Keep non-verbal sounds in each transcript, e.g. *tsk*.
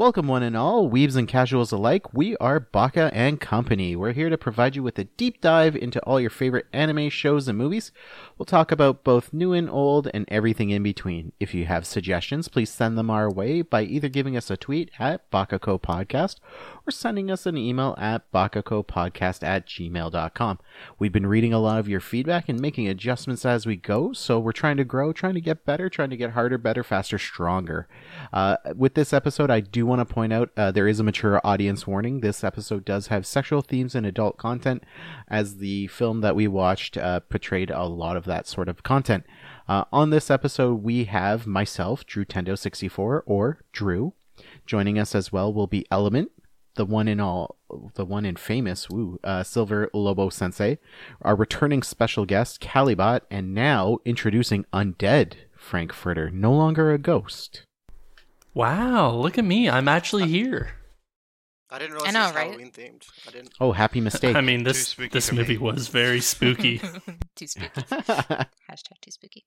Welcome, one and all, weebs and casuals alike. We are Baka and Company. We're here to provide you with a deep dive into all your favorite anime shows and movies. We'll talk about both new and old and everything in between. If you have suggestions, please send them our way by either giving us a tweet at Bakako Podcast or sending us an email at bakakopodcast at gmail.com. We've been reading a lot of your feedback and making adjustments as we go, so we're trying to grow, trying to get better, trying to get harder, better, faster, stronger. Uh, with this episode, I do want to point out uh, there is a mature audience warning. This episode does have sexual themes and adult content, as the film that we watched uh, portrayed a lot of that sort of content. Uh, on this episode, we have myself, Drew Tendo64, or Drew. Joining us as well will be Element, the one in all, the one in famous, woo, uh, Silver Lobo Sensei, our returning special guest, Calibot, and now introducing Undead Frankfurter, no longer a ghost. Wow, look at me. I'm actually here. I didn't realize I know, it was right? Halloween themed. I didn't. Oh, happy mistake. *laughs* I mean, this this movie me. was very spooky. *laughs* too spooky. *laughs* Hashtag too spooky.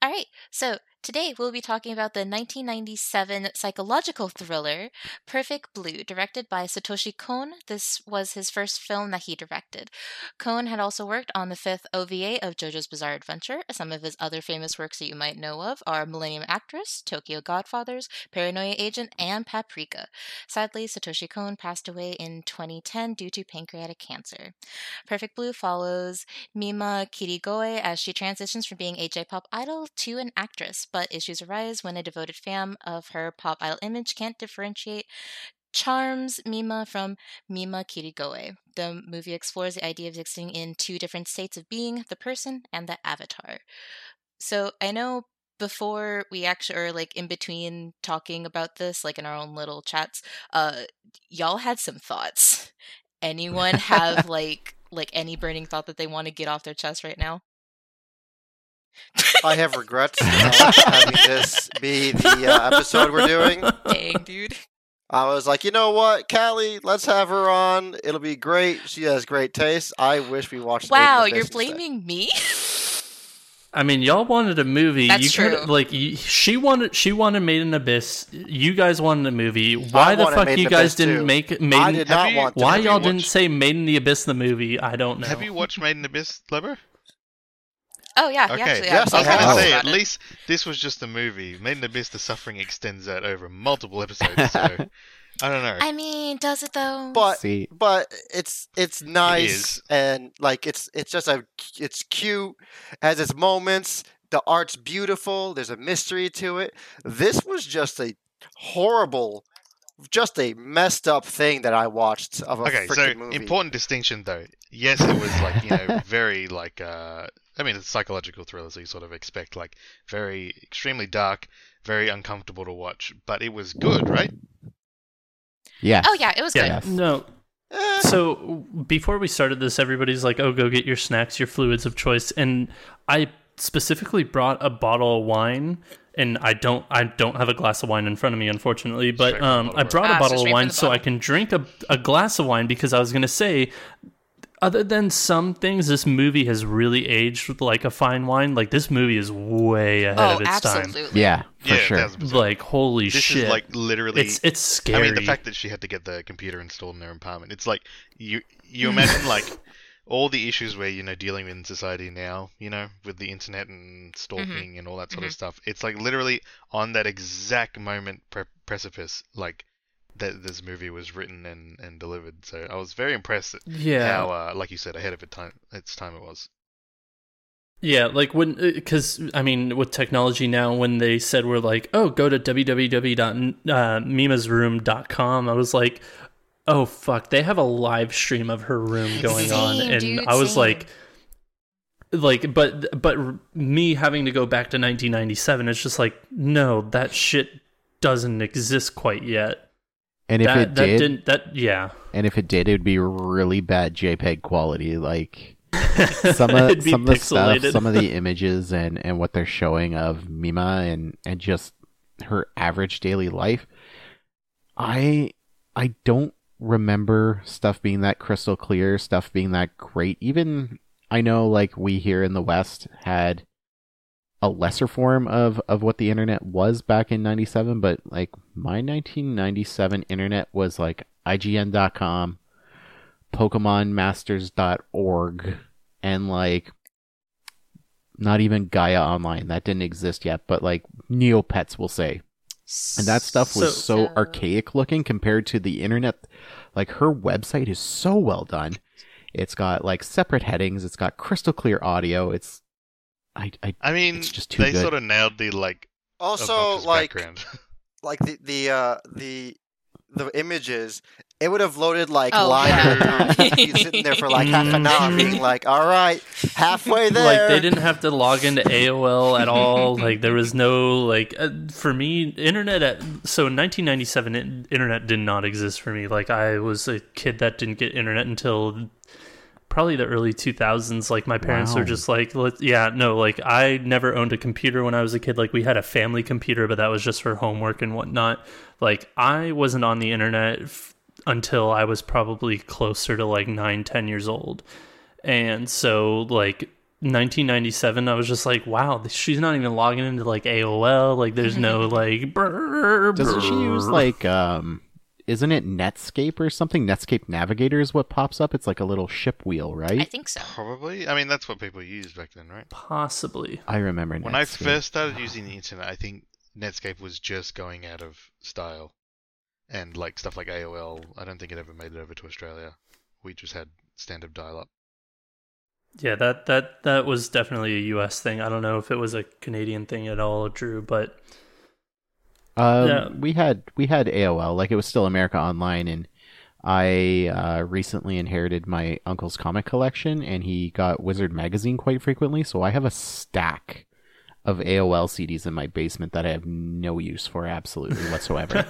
All right, so today we'll be talking about the 1997 psychological thriller Perfect Blue, directed by Satoshi Kon. This was his first film that he directed. Kon had also worked on the fifth OVA of JoJo's Bizarre Adventure. Some of his other famous works that you might know of are Millennium Actress, Tokyo Godfathers, Paranoia Agent, and Paprika. Sadly, Satoshi Kon passed away in 2010 due to pancreatic cancer. Perfect Blue follows Mima Kirigoe as she transitions from being a J-pop idol to an actress, but issues arise when a devoted fan of her pop idol image can't differentiate Cham's Mima from Mima Kirigoe. The movie explores the idea of existing in two different states of being, the person and the avatar. So I know before we actually or like in between talking about this like in our own little chats uh y'all had some thoughts anyone have *laughs* like like any burning thought that they want to get off their chest right now I have regrets *laughs* uh, having this be the uh, episode we're doing. dang dude I was like, you know what, Callie, let's have her on. It'll be great. She has great taste. I wish we watched. Wow Abyss you're instead. blaming me I mean, y'all wanted a movie. That's you true. Could, like you, she wanted, she wanted Made in Abyss. You guys wanted a movie. Why the fuck Made you guys Abyss, didn't too. make Made? I did not you- want. to. Why Have you y'all didn't watched- say Made in the Abyss the movie? I don't know. Have you watched Made in Abyss, Lever? Oh yeah he Okay, actually Yes, I was going to say, at it. least this was just a movie. Made in Abyss, the suffering extends out over multiple episodes, so *laughs* I don't know. i mean does it though But See, but it's it's nice is. and like it's it's just a it's cute has its moments. The art's beautiful. There's a mystery to it. This was just a horrible, just a messed up thing that I watched of a Okay, so freaking movie. important distinction though. Yes, it was like you know *laughs* very like uh, I mean, it's psychological thriller, so you sort of expect like very extremely dark, very uncomfortable to watch, but it was good, right? Yeah. Oh yeah, it was Yeah, good. no. Eh, So before we started this, everybody's like, "Oh, go get your snacks, your fluids of choice," and I specifically brought a bottle of wine. And I don't, I don't have a glass of wine in front of me, unfortunately. But Straight from the um, I brought Ah, a so bottle of wine the so I can drink a, a glass of wine because I was gonna say, other than some things, this movie has really aged like a fine wine. Like this movie is way ahead Oh, of its time. absolutely. Yeah, for yeah, sure. 1000%. Like holy this shit! is like literally. it's it's scary. I mean, the fact that she had to get the computer installed in her apartment. It's like you you imagine like *laughs* all the issues where you know dealing with in society now, you know, with the internet and stalking mm-hmm. and all that sort of mm-hmm. stuff. It's like literally on that exact moment pre- precipice, like that this movie was written and, and delivered. So I was very impressed at yeah, how, uh, like you said, ahead of its time its time it was. Yeah, like when, because I mean, with technology now, when they said we're like, oh, go to www.mimasroom.com, I was like, oh fuck, they have a live stream of her room going on, and dude, I was same. like, like, but but me having to go back to 1997, it's just like, no, that shit doesn't exist quite yet. And if that it that did, didn't that yeah. and if it did, it would be really bad JPEG quality. Like *laughs* some of some of the stuff, some of the *laughs* images, and and what they're showing of Mima and and just her average daily life. I I don't remember stuff being that crystal clear, stuff being that great. Even I know like we here in the West had a lesser form of of what the internet was back in 97 but like my 1997 internet was like ign.com pokemonmasters.org and like not even gaia online. That didn't exist yet but like neopets will say. And that stuff was so, So- archaic looking compared to the internet. Like her website is so well done. It's got like separate headings. It's got crystal clear audio. It's i, I I mean, It's just too they good. sort of nailed the like Also, like background. *laughs* like the the uh the the images, it would have loaded like Oh, line at a yeah. time. You'd *laughs* sitting there for like half an hour, being like, "All right, halfway there." like they didn't have to log into AOL at *laughs* all. like there was no like uh, for me internet at so in 1997 in- internet did not exist for me. Like I was a kid that didn't get internet until probably the early 2000s like my parents Wow. were just like let yeah no like i never owned a computer when i was a kid. Like we had a family computer but that was just for homework and whatnot. Like i wasn't on the internet f- until i was probably closer to like 9 10 years old. And so like 1997 i was just like wow she's not even logging into like aol like there's *laughs* no like brr, Doesn't she use like um isn't it Netscape or something? Netscape Navigator is what pops up. It's like a little ship wheel, right? I think so. Probably. I mean, that's what people used back then, right? possibly I remember Netscape. When I first started using the internet, I think Netscape was just going out of style, and like stuff like AOL. I don't think it ever made it over to Australia. We just had standard dial-up. Yeah, that that that was definitely a U.S. thing. I don't know if it was a Canadian thing at all, Drew, but Um, Yeah. we had we had AOL, like it was still America Online, and I uh, recently inherited my uncle's comic collection, and he got Wizard magazine quite frequently, so I have a stack of AOL CDs in my basement that I have no use for absolutely *laughs* whatsoever.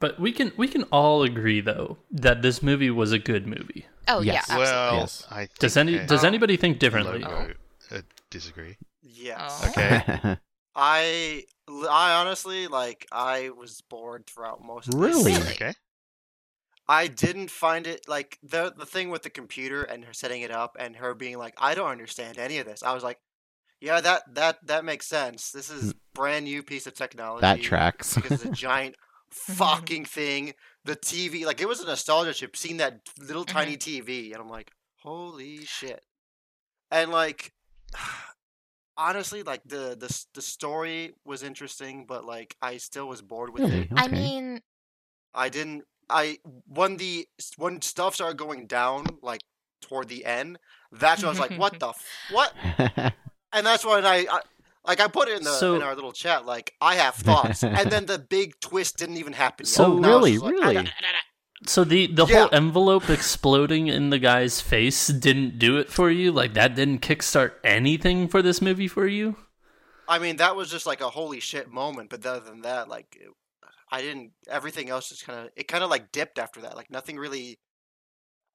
but we can we can all agree though that this movie was a good movie. Oh Yes. yeah, absolutely. well, Yes. I think Does any does anybody think differently? logo, uh, disagree. Yes. Oh. Okay. *laughs* I I honestly like I was bored throughout most of Really? this. Really? Okay. I didn't find it like the the thing with the computer and her setting it up and her being like, I don't understand any of this. I was like, yeah, that that that makes sense. This is mm. brand new piece of technology. that tracks. because it's a giant mm-hmm. fucking thing. The TV, like it was a nostalgia trip seeing that little mm-hmm. tiny TV, and I'm like, holy shit. And like, *sighs* honestly, like the the the story was interesting, but like I still was bored with really? it. I mean, I didn't. I when the when stuff started going down, like toward the end, that's when I was like, what *laughs* the f- what? *laughs* And that's when I, I like I put it in the So- in our little chat, like I have thoughts, and *laughs* then the big twist didn't even happen. yet. So And I really, like, really? "Ah, nah, nah, nah, So the the Yeah. whole envelope exploding in the guy's face didn't do it for you. Like that didn't kickstart anything for this movie for you. I mean, that was just like a holy shit moment. But other than that, like, it- I didn't. Everything else just kind of it kind of like dipped after that. Like nothing really.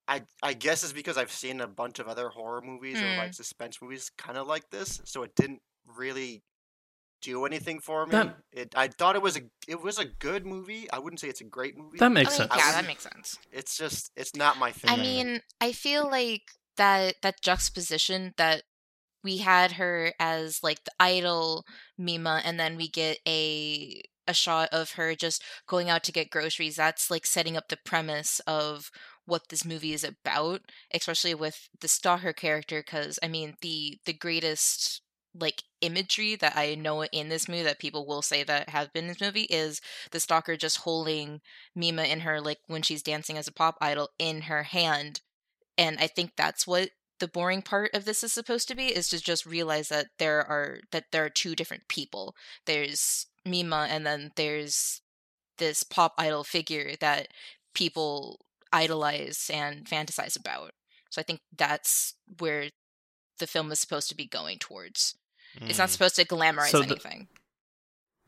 I I guess it's because I've seen a bunch of other horror movies or Hmm. like suspense movies kind of like this, so it didn't really do anything for me. That- it I thought it was a it was a good movie. I wouldn't say it's a great movie. That makes I mean, sense. yeah, that makes sense. It's just it's not my thing. I mean, I feel like that that juxtaposition that we had her as like the idol Mima, and then we get a a shot of her just going out to get groceries. That's like setting up the premise of what this movie is about, especially with the stalker character. Because I mean, the the greatest like imagery that I know in this movie that people will say that have been in this movie is the stalker just holding Mima in her like when she's dancing as a pop idol in her hand. And I think that's what the boring part of this is supposed to be is to just realize that there are that there are two different people. There's Mima and then there's this pop idol figure that people idolize and fantasize about. So I think that's where the film is supposed to be going towards. It's not Mm. supposed to glamorize So the- anything.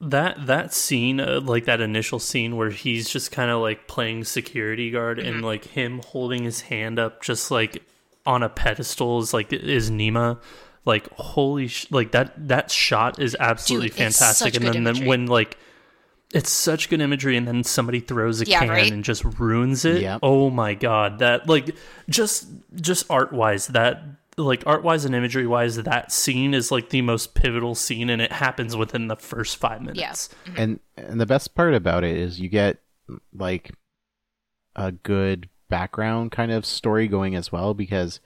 That that scene, uh, like that initial scene where he's just kind of like playing security guard Mm-hmm. and like him holding his hand up, just like on a pedestal, is like is Mima. Like holy, sh- like that that shot is absolutely Dude, fantastic. And then, then when like it's such good imagery, and then somebody throws a Yeah, can right? and just ruins it. Yep. Oh my god, that like just just art wise that. Like art wise and imagery wise, that scene is like the most pivotal scene, and it happens within the first five minutes. Yeah. and and the best part about it is you get like a good background kind of story going as well because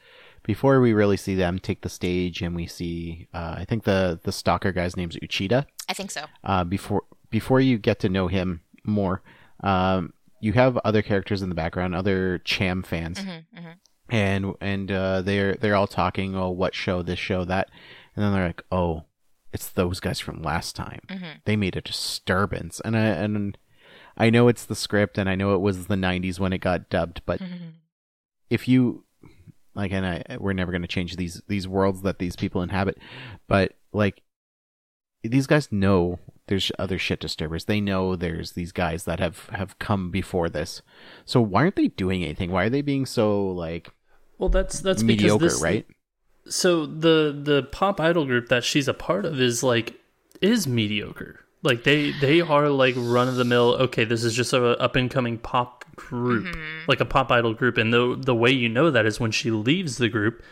before we really see them take the stage and we see uh, I think the the stalker guy's name's Uchida I think so. uh, before before you get to know him more um, you have other characters in the background other Cham fans hmm hmm and and uh, they're they're all talking oh what show this show that. And then they're like oh it's those guys from last time. Hmm they made a disturbance. And I and I know it's the script and I know it was the 90s when it got dubbed but if you like and I we're never going to change these these worlds that these people inhabit but like these guys know there's other shit disturbers. They know there's these guys that have have come before this. So why aren't they doing anything? Why are they being so like Well, that's that's mediocre because this, right So the the pop idol group that she's a part of is like is mediocre. Like they they are like run of the mill. Okay, this is just a up and coming pop group, mm-hmm. like a pop idol group. And the the way you know that is when she leaves the group,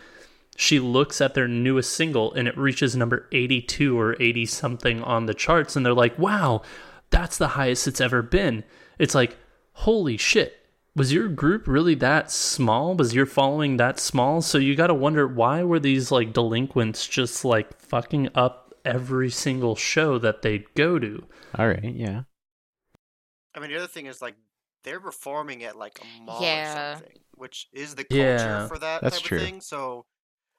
she looks at their newest single and it reaches number eighty two or eighty something on the charts, and they're like, "Wow, that's the highest it's ever been." It's like, holy shit was your group really that small was your following that small so you got to wonder why were these like delinquents just like fucking up every single show that they'd go to all right yeah I mean, the other thing is like they're performing at like a mall Yeah. or something, which is the culture Yeah, for that that's type true. of thing. So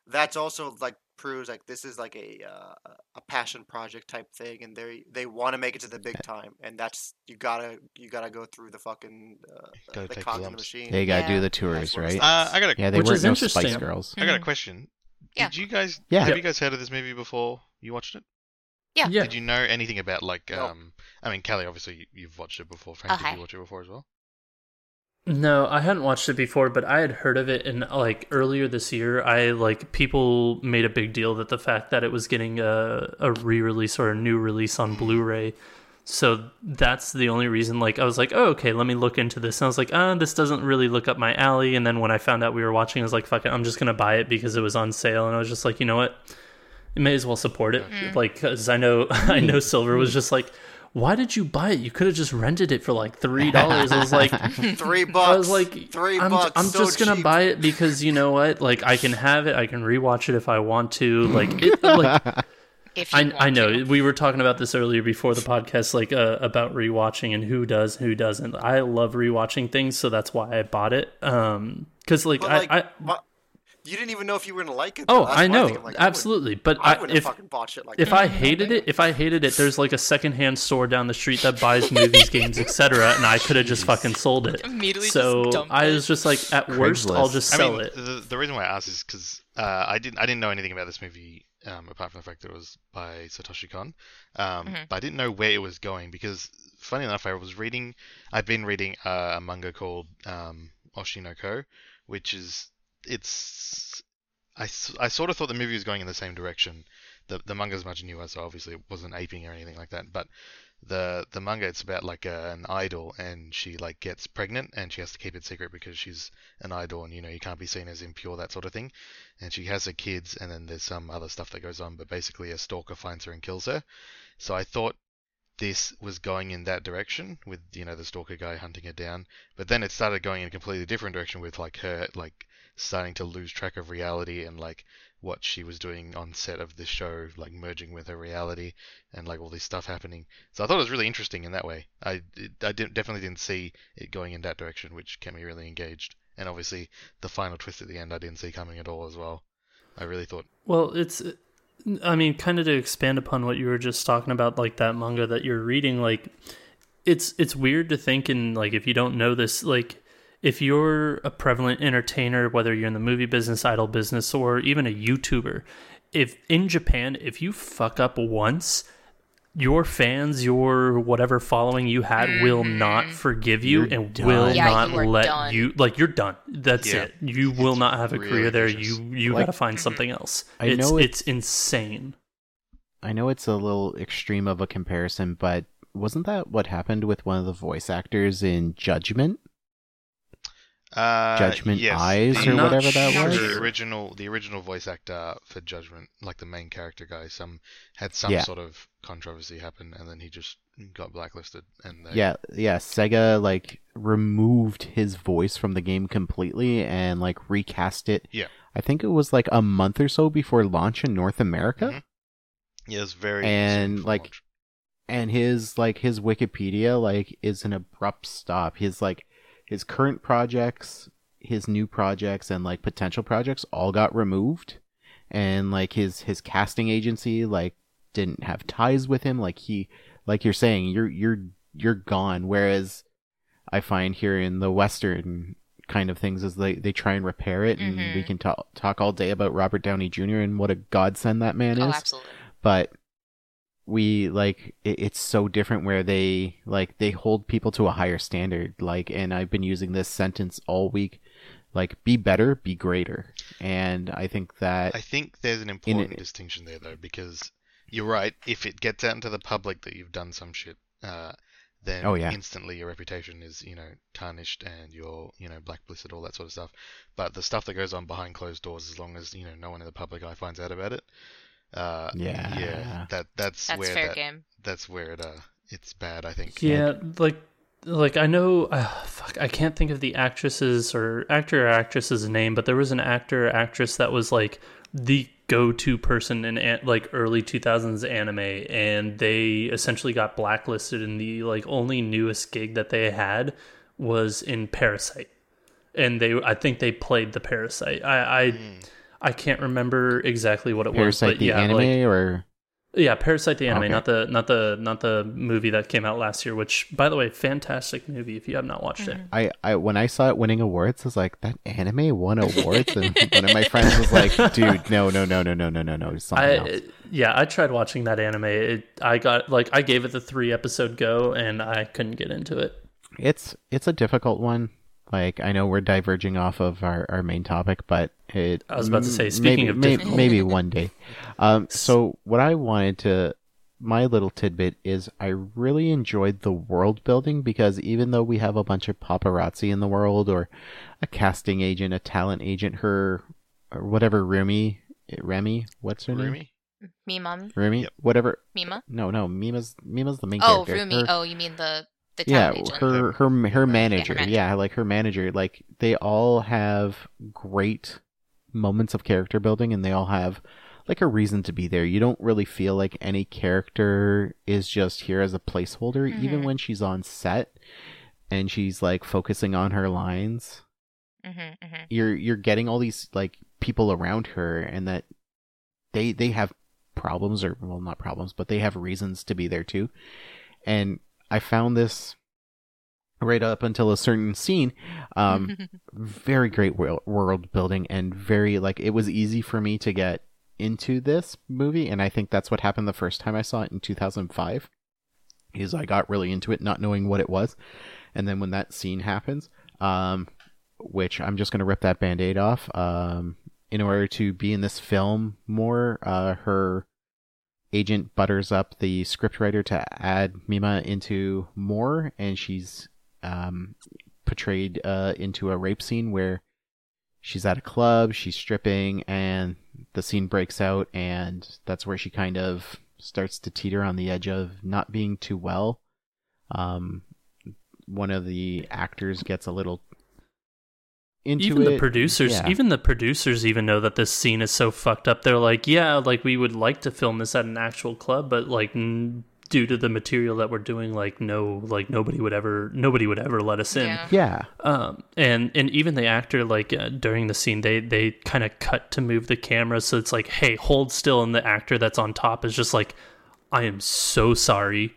that's also like proves like this is like a uh, a passion project type thing, and they they want to make it to the big time, and that's you gotta you gotta go through the fucking uh, Gotta the take the in the machine. they gotta Yeah. do the tours That's where it right. Uh, I got a yeah they Which weren't is no spice girls I got a Mhm. question. Yeah. Did you guys Yeah. have you guys heard of this movie before you watched it? Yeah. yeah Did you know anything about like No. um I mean Kelly, obviously you- you've watched it before. Frank, did you watch it before as well? No i hadn't watched it before but i had heard of it and like earlier this year. I like people made a big deal that the fact that it was getting a, a re-release or a new release on blu-ray. So that's the only reason like i was like oh okay let me look into this. And i was like ah this doesn't really look up my alley. And then when i found out we were watching i was like fuck it i'm just gonna buy it because it was on sale. And i was just like you know what? You may as well support it. Like because i know *laughs* i know silver was just like why did you buy it you could have just rented it for like three dollars *laughs* i was like Three bucks. I was like, three I'm, bucks. I'm so just gonna buy it because you know what? Like, I can have it. I can rewatch it if I want to. Like, it, *laughs* like If you I, I know to. we were talking about this earlier before the podcast, like uh, about rewatching and who does, who doesn't. I love rewatching things, so that's why I bought it. Um, because like, But I, I my, You didn't even know if you were gonna like it. Oh, though. That's I know, thing. I'm like, I absolutely. But I I, if fucking bought shit like if that. I hated it, if I hated it, there's like a secondhand store down the street that buys movies, games, etc., and I could have just fucking sold it. Immediately So dump I was just like, at worst, I'll Craigslist. just I sell mean, it. The, the reason why I asked is because uh, I didn't I didn't know anything about this movie um, apart from the fact that it was by Satoshi Kon, um, Mhm. but I didn't know where it was going because funny enough, I was reading I've been reading uh, a manga called um, Oshi no Ko, which is it's I, I sort of thought the movie was going in the same direction. The the manga's much newer, so obviously it wasn't aping or anything like that. But the the manga it's about like a, an idol and she like gets pregnant and she has to keep it secret because she's an idol and you know you can't be seen as impure that sort of thing and she has her kids and then there's some other stuff that goes on but basically a stalker finds her and kills her so i thought this was going in that direction with you know the stalker guy hunting her down but then it started going in a completely different direction with like her like starting to lose track of reality and like what she was doing on set of this show like merging with her reality and like all this stuff happening. So i thought it was really interesting in that way. I i didn't, definitely didn't see it going in that direction which kept me really engaged. And obviously the final twist at the end i didn't see coming at all as well. I really thought Well, it's, I mean, kind of to expand upon what you were just talking about, like that manga that you're reading, like it's it's weird to think and like if you don't know this, like if you're a prevalent entertainer, whether you're in the movie business, idol business, or even a YouTuber, if in Japan, if you fuck up once, your fans, your whatever following you had will mm-hmm. not forgive you You're and will. Yeah, not you let done. you like you're done. That's Yeah. it. You will It's not have a really career there. vicious. You you Like- gotta find mm-hmm. something else. I it's know it's it's- insane. I know it's a little extreme of a comparison, but wasn't that what happened with one of the voice actors in Judgment? Uh, Judgment yes, Eyes the- or not whatever that sure. was? The original, the original voice actor for Judgment, like the main character guy, some had some Yeah. sort of controversy happen, and then he just got blacklisted. And they, Yeah, yeah. Sega like removed his voice from the game completely and like recast it. Yeah. I think it was like a month or so before launch in North America. Mhm. yeah, it was very And, like, launch. and his like his wikipedia like is an abrupt stop his like his current projects his new projects and like potential projects all got removed and like his his casting agency like didn't have ties with him like he like you're saying you're you're you're gone whereas i find here in the western kind of things is they they try and repair it and we Mhm. can talk talk all day about robert downey jr and what a godsend that man oh, is absolutely. but we like it, it's so different where they like they hold people to a higher standard like and i've been using this sentence all week like be better be greater and i think that I think there's an important distinction there though, because you're right. If it gets out into the public that you've done some shit, uh, then Oh, yeah. instantly your reputation is you know tarnished and you're you know blacklisted, all that sort of stuff. But the stuff that goes on behind closed doors, as long as you know no one in the public eye finds out about it, uh, Yeah. yeah, that that's, That's where fair that, game. that's where it uh it's bad. I think. Yeah, like like I know uh, fuck I can't think of the actress's or actor or actress's name, but there was an actor or actress that was like the go-to person in an- like early 2000s anime and they essentially got blacklisted and the like only newest gig that they had was in Parasyte. And they I think they played the Parasite. I I I can't remember exactly what it parasite was, but the yeah, anime like, or yeah, Parasyte the anime, Okay. not the not the not the movie that came out last year. Which, by the way, fantastic movie. If you have not watched it, I, I when I saw it winning awards, I was like, that anime won *laughs* awards, and one of my friends was like, *laughs* dude, no, no, no, no, no, no, no, no, something I else. yeah, I tried watching that anime. It, I got like I gave it the three episode go, and I couldn't get into it. It's it's a difficult one. Like I know we're diverging off of our, our main topic, but it. I was about to say, speaking maybe, of may- maybe one day. Um, *laughs* so what I wanted to, my little tidbit is, I really enjoyed the world building because even though we have a bunch of paparazzi in the world, or a casting agent, a talent agent, her, or whatever, Remy, Remy, what's her name? Rumi? Me, mom, Remy, Yep. whatever. Mima. No, no, Mima's Mima's the main Oh, character. Rumi. Her- Oh, you mean the the yeah talent agent. her her her manager manager. yeah like her manager like they all have great moments of character building and they all have like a reason to be there you don't really feel like any character is just here as a placeholder even Mhm. when she's on set and she's like focusing on her lines hmm hmm you're you're getting all these like people around her and that they they have problems or well not problems but they have reasons to be there too and i found this right up until a certain scene um *laughs* very great world, world building and very like it was easy for me to get into this movie and i think that's what happened the first time i saw it in 2005 is i got really into it not knowing what it was. And then when that scene happens um which i'm just going to rip that band-aid off um in order to be in this film more uh her agent butters up the scriptwriter to add mima into more and she's um portrayed uh into a rape scene where she's at a club she's stripping and the scene breaks out and that's where she kind of starts to teeter on the edge of not being too well. Um one of the actors gets a little into even it. the producers Yeah. even the producers even know that this scene is so fucked up they're like yeah like we would like to film this at an actual club but like n- due to the material that we're doing like no like nobody would ever nobody would ever let us in Yeah. yeah um and and even the actor like uh, during the scene they they kind of cut to move the camera so it's like hey hold still and the actor that's on top is just like i am so sorry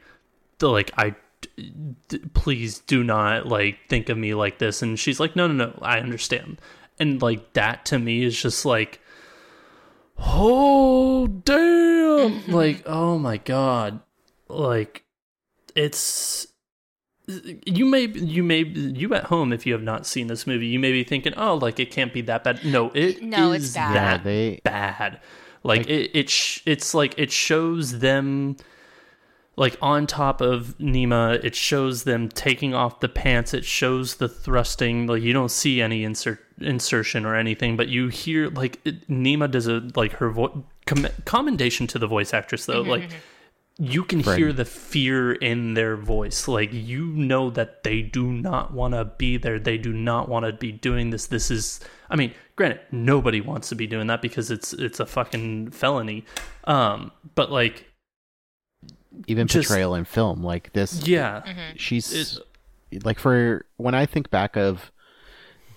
The- like i d- d- please do not like think of me like this. And she's like no no no i understand. And like that to me is just like oh damn. *laughs* Like oh my god. Like it's you may you may you at home if you have not seen this movie you may be thinking oh like it can't be that bad. No it No, it's is bad. yeah that they bad. Like, Like- it it sh- it's like it shows them like on top of Mima it shows them taking off the pants. It shows the thrusting. Like you don't see any insert insertion or anything but you hear like it, Mima does a like her vo- com- commendation to the voice actress though. Like you can Right. hear the fear in their voice. Like you know that they do not want to be there. They do not want to be doing this. This is i mean granted nobody wants to be doing that because it's it's a fucking felony. Um but like even just- portrayal in film like this yeah. She's like for when i think back of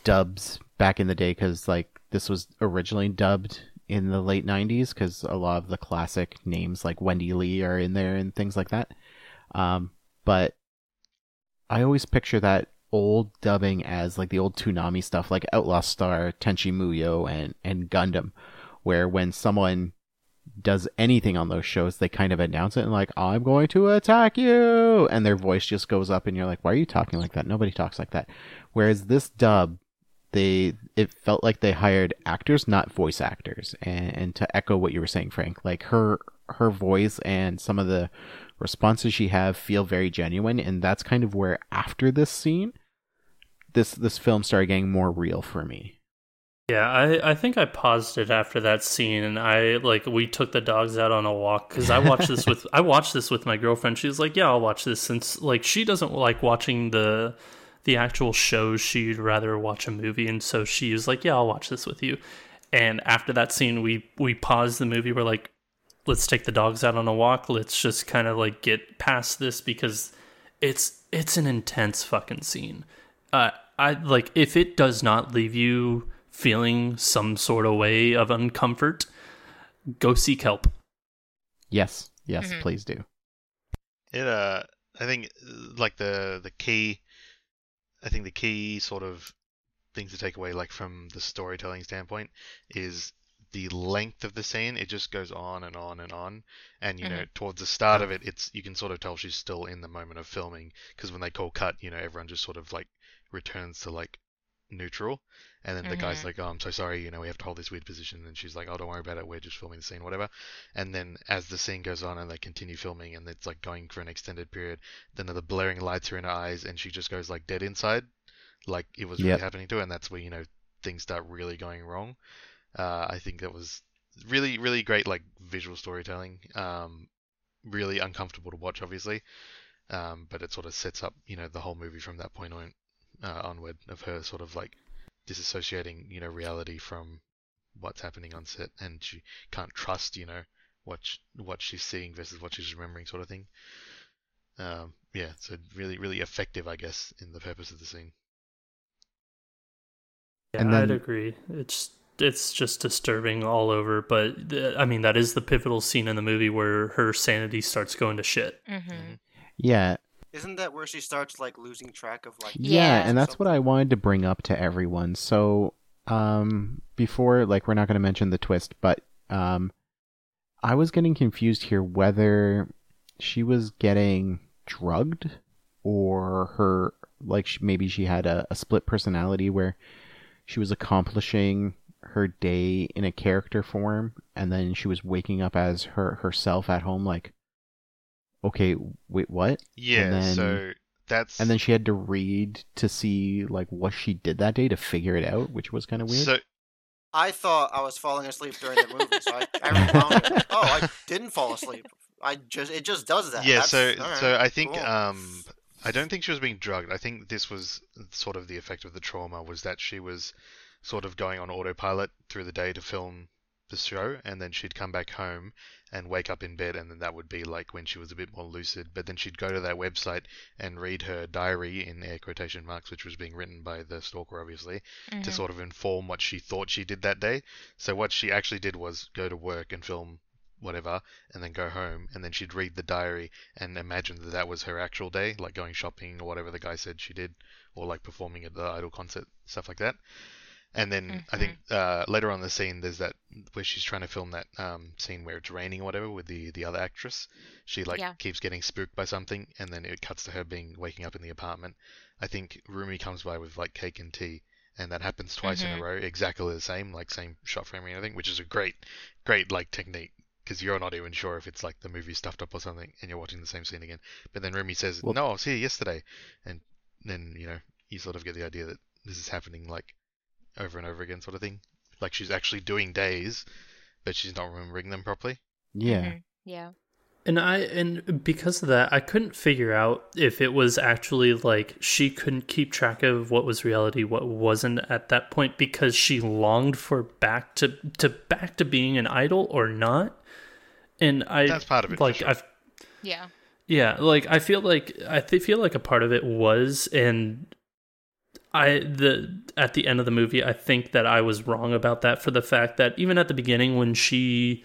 dubs back in the day because like this was originally dubbed in the late 90s because a lot of the classic names like Wendee Lee are in there and things like that. Um, but i always picture that old dubbing as like the old Toonami stuff like outlaw star tenchi muyo and and gundam where when someone does anything on those shows, they kind of announce it and like, I'm going to attack you, and their voice just goes up, and you're like, why are you talking like that? Nobody talks like that. Whereas this dub, they it felt like they hired actors, not voice actors. And, and to echo what you were saying, Frank, like her her voice and some of the responses she have feel very genuine, and that's kind of where after this scene, this this film started getting more real for me. Yeah, I, I think I paused it after that scene, and I like we took the dogs out on a walk because I watched this with *laughs* I watched this with my girlfriend. She was like, "Yeah, I'll watch this," since like she doesn't like watching the the actual shows. She'd rather watch a movie, and so she was like, "Yeah, I'll watch this with you." And after that scene, we we paused the movie. We're like, "Let's take the dogs out on a walk. Let's just kind of like get past this because it's it's an intense fucking scene." Uh, I like if it does not leave you feeling some sort of way of uncomfort, go seek help. Yes, yes, Mhm. please do. It uh, I think uh, like the the key, I think the key sort of things to take away, like from the storytelling standpoint, is the length of the scene. It just goes on and on and on, and you know, towards the start of it, it's you can sort of tell she's still in the moment of filming because when they call cut, you know, everyone just sort of like returns to like neutral. And then the guy's Mhm. like, "Oh, I'm so sorry. You know, we have to hold this weird position." And she's like, "Oh, don't worry about it. We're just filming the scene, whatever." And then as the scene goes on and they continue filming and it's like going for an extended period, then the blaring lights are in her eyes and she just goes like dead inside, like it was really Yep. happening to her. And that's where you know things start really going wrong. Uh, I think that was really, really great, like visual storytelling. Um, really uncomfortable to watch, obviously. Um, but it sort of sets up, you know, the whole movie from that point on, uh, onward of her sort of like disassociating, you know, reality from what's happening on set, and she can't trust, you know, what sh- what she's seeing versus what she's remembering, sort of thing. Um, yeah, so really, really effective, I guess, in the purpose of the scene. Yeah, And I'd agree. It's it's just disturbing all over. But th- I mean, that is the pivotal scene in the movie where her sanity starts going to shit. Mm-hmm. Yeah, Isn't that where she starts like losing track of like? Yeah, Yeah. and that's what I wanted to bring up to everyone. So, um, before, like, we're not going to mention the twist, but, um, I was getting confused here whether she was getting drugged or her, like, sh- maybe she had a, a split personality where she was accomplishing her day in a character form and then she was waking up as her herself at home like okay wait what Yeah, And then- so that's and then she had to read to see like what she did that day to figure it out, which was kind of weird. so I thought I was falling asleep during the movie, so I, I rewound. *laughs* Oh, I didn't fall asleep. I just it just does that. yeah, That's- so all right, so I think cool. um I don't think she was being drugged. I think this was sort of the effect of the trauma was that she was sort of going on autopilot through the day to film the show and then she'd come back home and wake up in bed and then that would be like when she was a bit more lucid. But then she'd go to that website and read her diary in air quotation marks which was being written by the stalker obviously Mm-hmm. to sort of inform what she thought she did that day. So what she actually did was go to work and film whatever and then go home and then she'd read the diary and imagine that that was her actual day like going shopping or whatever the guy said she did or like performing at the idol concert stuff like that and then I think uh, later on in the scene, there's that where she's trying to film that um, scene where it's raining or whatever with the the other actress. She like Yeah. keeps getting spooked by something, and then it cuts to her being waking up in the apartment. I think Rumi comes by with like cake and tea, and that happens twice in a row, exactly the same, like same shot framing and everything, which is a great, great like technique because you're not even sure if it's like the movie stuffed up or something, and you're watching the same scene again. But then Rumi says, Well- "No, I was here yesterday," and then you know you sort of get the idea that this is happening like over and over again, sort of thing. Like she's actually doing days, but she's not remembering them properly. yeah. Mhm. Yeah. And I and because of that, I couldn't figure out if it was actually like she couldn't keep track of what was reality, what wasn't at that point because she longed for back to to back to being an idol or not. And I That's part of it, for Like sure. I've Yeah. yeah, like I feel like I th- feel like a part of it was, and I the at the end of the movie, I think that I was wrong about that for the fact that even at the beginning when she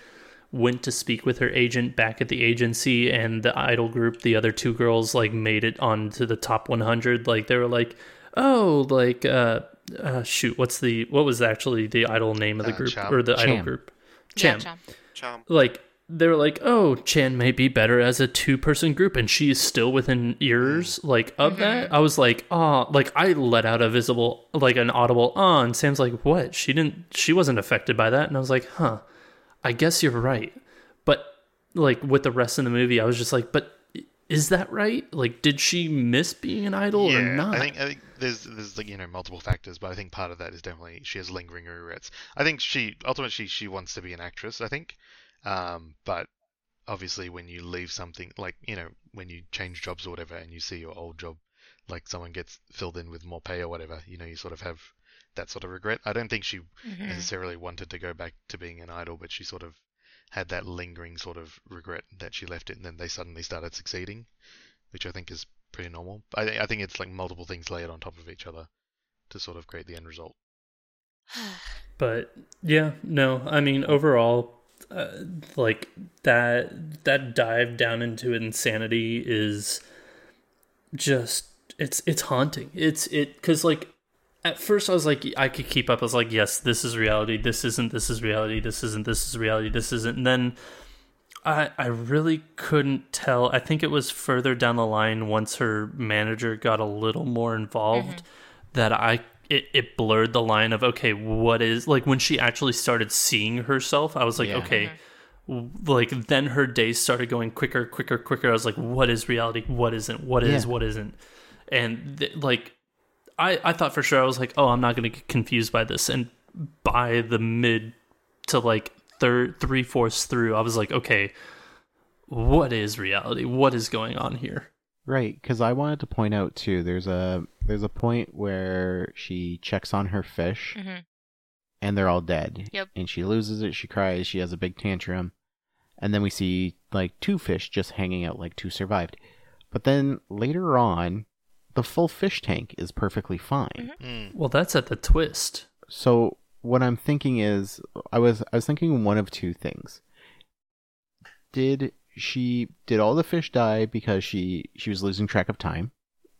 went to speak with her agent back at the agency and the idol group, the other two girls like made it onto the top 100. Like they were like, oh, like uh, uh shoot, what's the what was actually the idol name of the Uh, group Cham. or the idol Cham. group? Yeah, Cham Cham. Chomp. like they were like, "Oh, Cham may be better as a two-person group," and she is still within ears like of that. I was like, "Oh!" Like I let out a visible, like an audible "ah," and Sam's like, "What?" She didn't. She wasn't affected by that, and I was like, "Huh." I guess you're right, but like with the rest of the movie, I was just like, "But is that right? Like, did she miss being an idol yeah, or not?" I think I think there's there's like you know multiple factors, but I think part of that is definitely she has lingering regrets. I think she ultimately she wants to be an actress. I think, um, but obviously when you leave something like you know when you change jobs or whatever, and you see your old job, like someone gets filled in with more pay or whatever, you know you sort of have that sort of regret. I don't think she Mhm. necessarily wanted to go back to being an idol, but she sort of had that lingering sort of regret that she left it, and then they suddenly started succeeding, which I think is pretty normal. I, thi- I think it's like multiple things layered on top of each other to sort of create the end result. *sighs* but yeah no i mean overall uh, like that that dive down into insanity is just it's it's haunting. It's it because like at first i was like i could keep up. I was like yes this is reality. This isn't this is reality. This isn't this is reality. This isn't. And then I, I really couldn't tell. I think it was further down the line once her manager got a little more involved that I it, it blurred the line of okay, what is like when she actually started seeing herself, I was like, Yeah. okay, mm-hmm. w- like then her days started going quicker, quicker, quicker. I was like, what is reality? What isn't? What is? Yeah. What isn't? And th- like I, I thought for sure I was like, oh, I'm not gonna get confused by this. And by the mid to like third three fourths through, I was like, okay, what is reality? What is going on here? Right, because I wanted to point out too. There's a there's a point where she checks on her fish, Mhm. and they're all dead. Yep. And she loses it. She cries. She has a big tantrum, and then we see like two fish just hanging out, like two survived. But then later on, the full fish tank is perfectly fine. Mm. Well, that's at the twist. So what I'm thinking is I was I was thinking one of two things. Did she did all the fish die because she she was losing track of time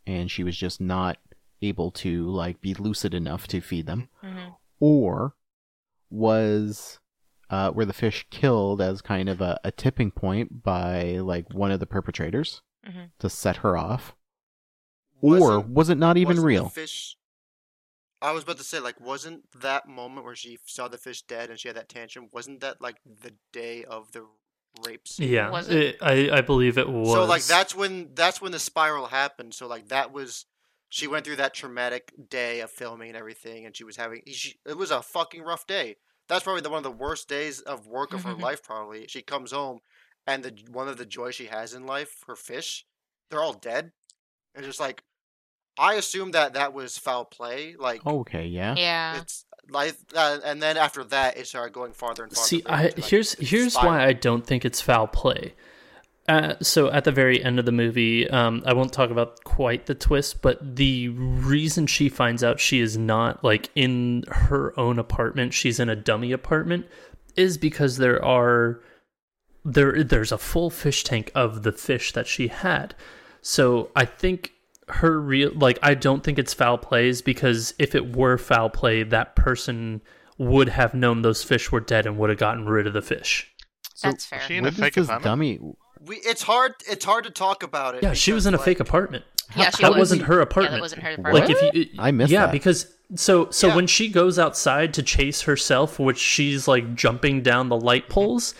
and she was just not able to like be lucid enough to feed them Mm-hmm. or was uh, were the fish killed as kind of a, a tipping point by like one of the perpetrators Mhm. to set her off or Wasn't- was it not even wasn't the real fish. I was about to say, like, wasn't that moment where she saw the fish dead and she had that tantrum? Wasn't that like the day of the rape scene? Yeah, Was it- I I believe it was. So like that's when that's when the spiral happened. So like that was she went through that traumatic day of filming and everything, and she was having she, it was a fucking rough day. That's probably the, one of the worst days of work of her *laughs* life. Probably she comes home, and the one of the joy she has in life, her fish, they're all dead, and just like I assume that that was foul play. Like okay yeah Yeah. it's like, uh, and then after that, it started going farther and farther. See, I, to, like, here's here's spiral. why I don't think it's foul play. Uh, so at the very end of the movie, um, I won't talk about quite the twist, but the reason she finds out she is not like in her own apartment, she's in a dummy apartment, is because there are there there's a full fish tank of the fish that she had. So I think her real like I don't think it's foul plays because if it were foul play, that person would have known those fish were dead and would have gotten rid of the fish. So That's fair. Was she in what a does fake this apartment? dummy We, it's hard. It's hard to talk about it. Yeah, she was in a like, fake apartment. Yeah, she that was. wasn't her apartment. Yeah, apartment. that wasn't her apartment. Like if you, I missed yeah, that. because so so Yeah. when she goes outside to chase herself, which she's like jumping down the light poles.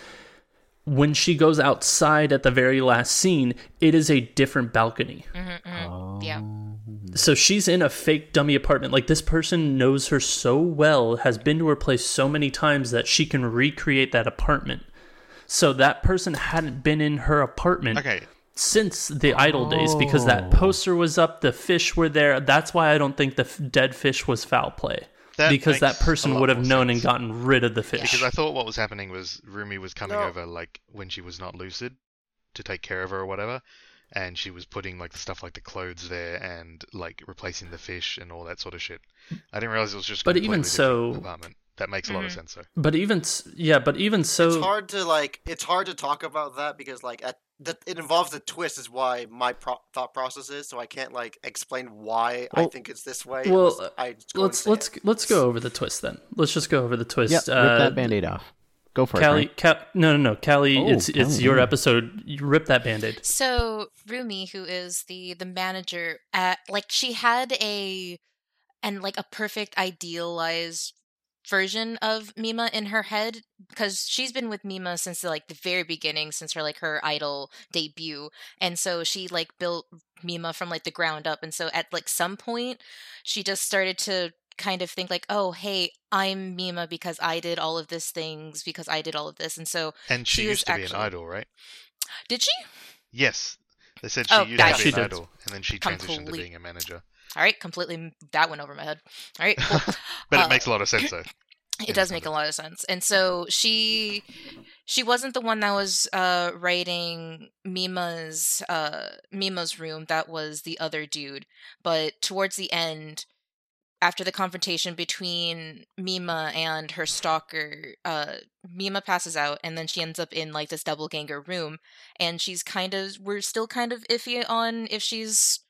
When she goes outside at the very last scene, it is a different balcony. Mm-hmm, mm-hmm. Yeah. Oh. So she's in a fake dummy apartment. Like this person knows her so well, has been to her place so many times that she can recreate that apartment. So that person hadn't been in her apartment Okay, since the idle days because that oh. poster was up, the fish were there. That's why I don't think the f- dead fish was foul play. That because that person would have more known and gotten rid of the fish. because I thought what was happening was Rumi was coming No. over like when she was not lucid to take care of her or whatever, and she was putting like the stuff like the clothes there and like replacing the fish and all that sort of shit. I didn't realize it was just. But even so- apartment. that makes a lot of Mhm. sense though. but even yeah, but even so, it's hard to like. It's hard to talk about that because like at that it involves a twist. Is why my pro- thought process is. So I can't like explain why I think it's this way. well, I just go let's let's it. let's go over the twist then. Let's just go over the twist. yeah, rip Uh, that band-aid off. Go for Callie, it. Ca- no, no, no, Callie, Oh, it's it's your episode. You rip that band-aid. So Rumi, who is the the manager at like she had a and like a perfect idealized version of Mima in her head because she's been with Mima since like the very beginning since her like her idol debut and so she like built Mima from like the ground up and so at like some point she just started to kind of think like oh hey I'm Mima because I did all of these things because I did all of this and so And she, She used to be an idol, right? did she Yes. They said she Oh, used gotcha. to She be an idol, and then she transitioned to being a manager. All right completely that went over my head. All right cool. *laughs* *sighs* But Uh, *clears throat* it makes a lot of sense though. it does make a lot of sense. And so she she wasn't the one that was uh writing mima's uh mima's room. That was the other dude. But towards the end after the confrontation between mima and her stalker uh mima passes out and then she ends up in like this doppelganger room. And she's kind of we're still kind of iffy on if she's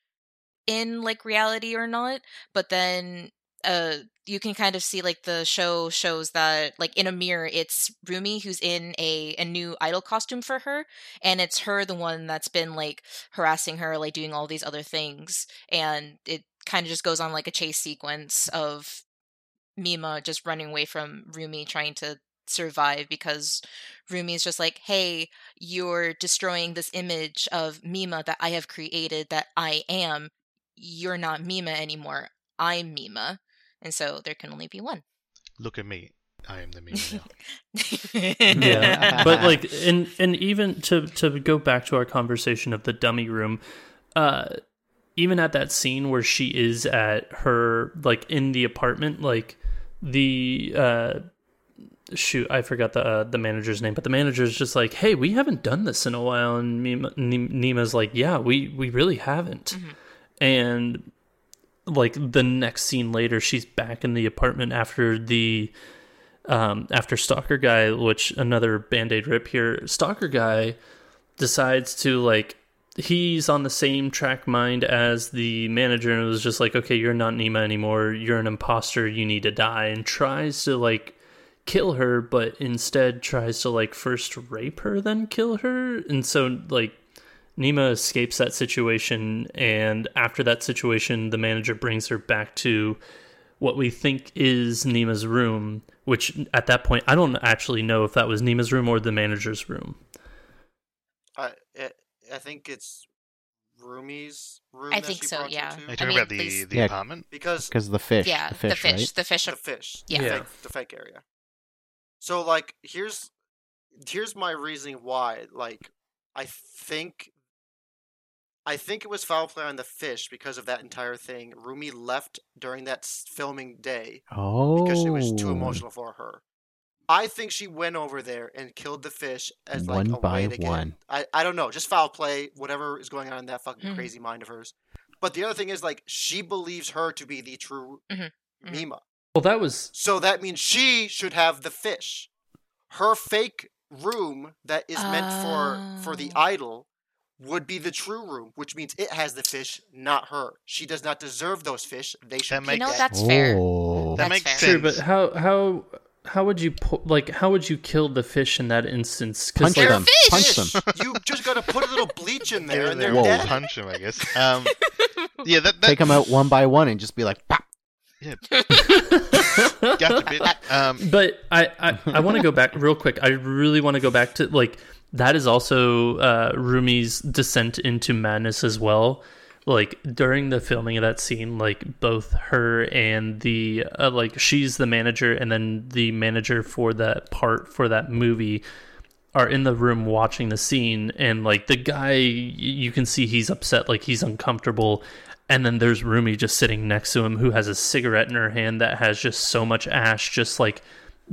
in like reality or not but then uh you can kind of see like the show shows that like in a mirror it's Rumi who's in a a new idol costume for her and it's her the one that's been like harassing her like doing all these other things and it kind of just goes on like a chase sequence of Mima just running away from Rumi trying to survive because Rumi's just like, "Hey, you're destroying this image of Mima that I have created that I am. You're not Mima anymore. I'm Mima." And so there can only be one. Look at me. I am the meme now. *laughs* yeah *laughs* but like and and even to to go back to our conversation of the dummy room uh even at that scene where she is at her like in the apartment like the uh shoot i forgot the uh, the manager's name but the manager's just like hey we haven't done this in a while and Mima, Mima's like yeah we we really haven't and like the next scene later, she's back in the apartment after the um, after Stalker Guy, which another band aid rip here. Stalker Guy decides to like he's on the same track mind as the manager and it was just like, okay, you're not Mima anymore. You're an imposter. You need to die. And tries to like kill her, but instead tries to like first rape her, then kill her. And so like Mima escapes that situation. And after that situation, the manager brings her back to what we think is Mima's room, which at that point, I don't actually know if that was Mima's room or the manager's room. I eh, I think it's Rumi's room. I that think she so, yeah. to. Are you I talking mean, about the, they- the Yeah. apartment? because Because the fish. yeah, the fish, right? the fish, the fish, Yeah. the, fake, the fake area. So like, here's here's my reasoning why. Like, I think I think it was foul play on the fish because of that entire thing. Rumi left during that filming day Oh. because it was too emotional for her. I think she went over there and killed the fish as like One a by way to get. one. I I don't know, just foul play, whatever is going on in that fucking Mhm. crazy mind of hers. But the other thing is like she believes her to be the true Mhm. Mhm. Mima. Well, that was So that means she should have the fish. Her fake room that is meant for for the Oh. idol would be the true room, which means it has the fish, not her. She does not deserve those fish. They should That keep You know, that. that's fair. Oh. That That's makes fair. true, but how how how would you pu- like how would you kill the fish in that instance? Punch like, them. fish! Punch them. *laughs* you just gotta put a little bleach in there, and they're Whoa. dead. punch them, I guess. Um, *laughs* yeah, that, that Take them out one by one and just be like, pop. Yeah, *laughs* gotcha, bitch. Um, but I I, I want to go back real quick. I really want to go back to like that is also uh, Rumi's descent into madness as well. Like during the filming of that scene, like both her and the uh, like she's the manager, and then the manager for that part for that movie are in the room watching the scene and like the guy you can see he's upset like he's uncomfortable and then there's Rumi just sitting next to him who has a cigarette in her hand that has just so much ash just like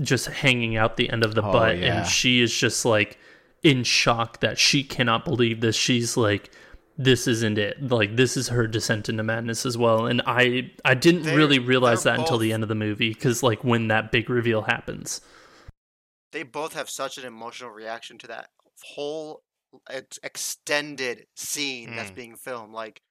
just hanging out the end of the Oh, butt yeah. and she is just like in shock that she cannot believe this she's like this isn't it like this is her descent into madness as well and i i didn't They're- really realize that until the end of the movie because like when that big reveal happens They both have such an emotional reaction to that whole ex- extended scene that's Mm. being filmed. Like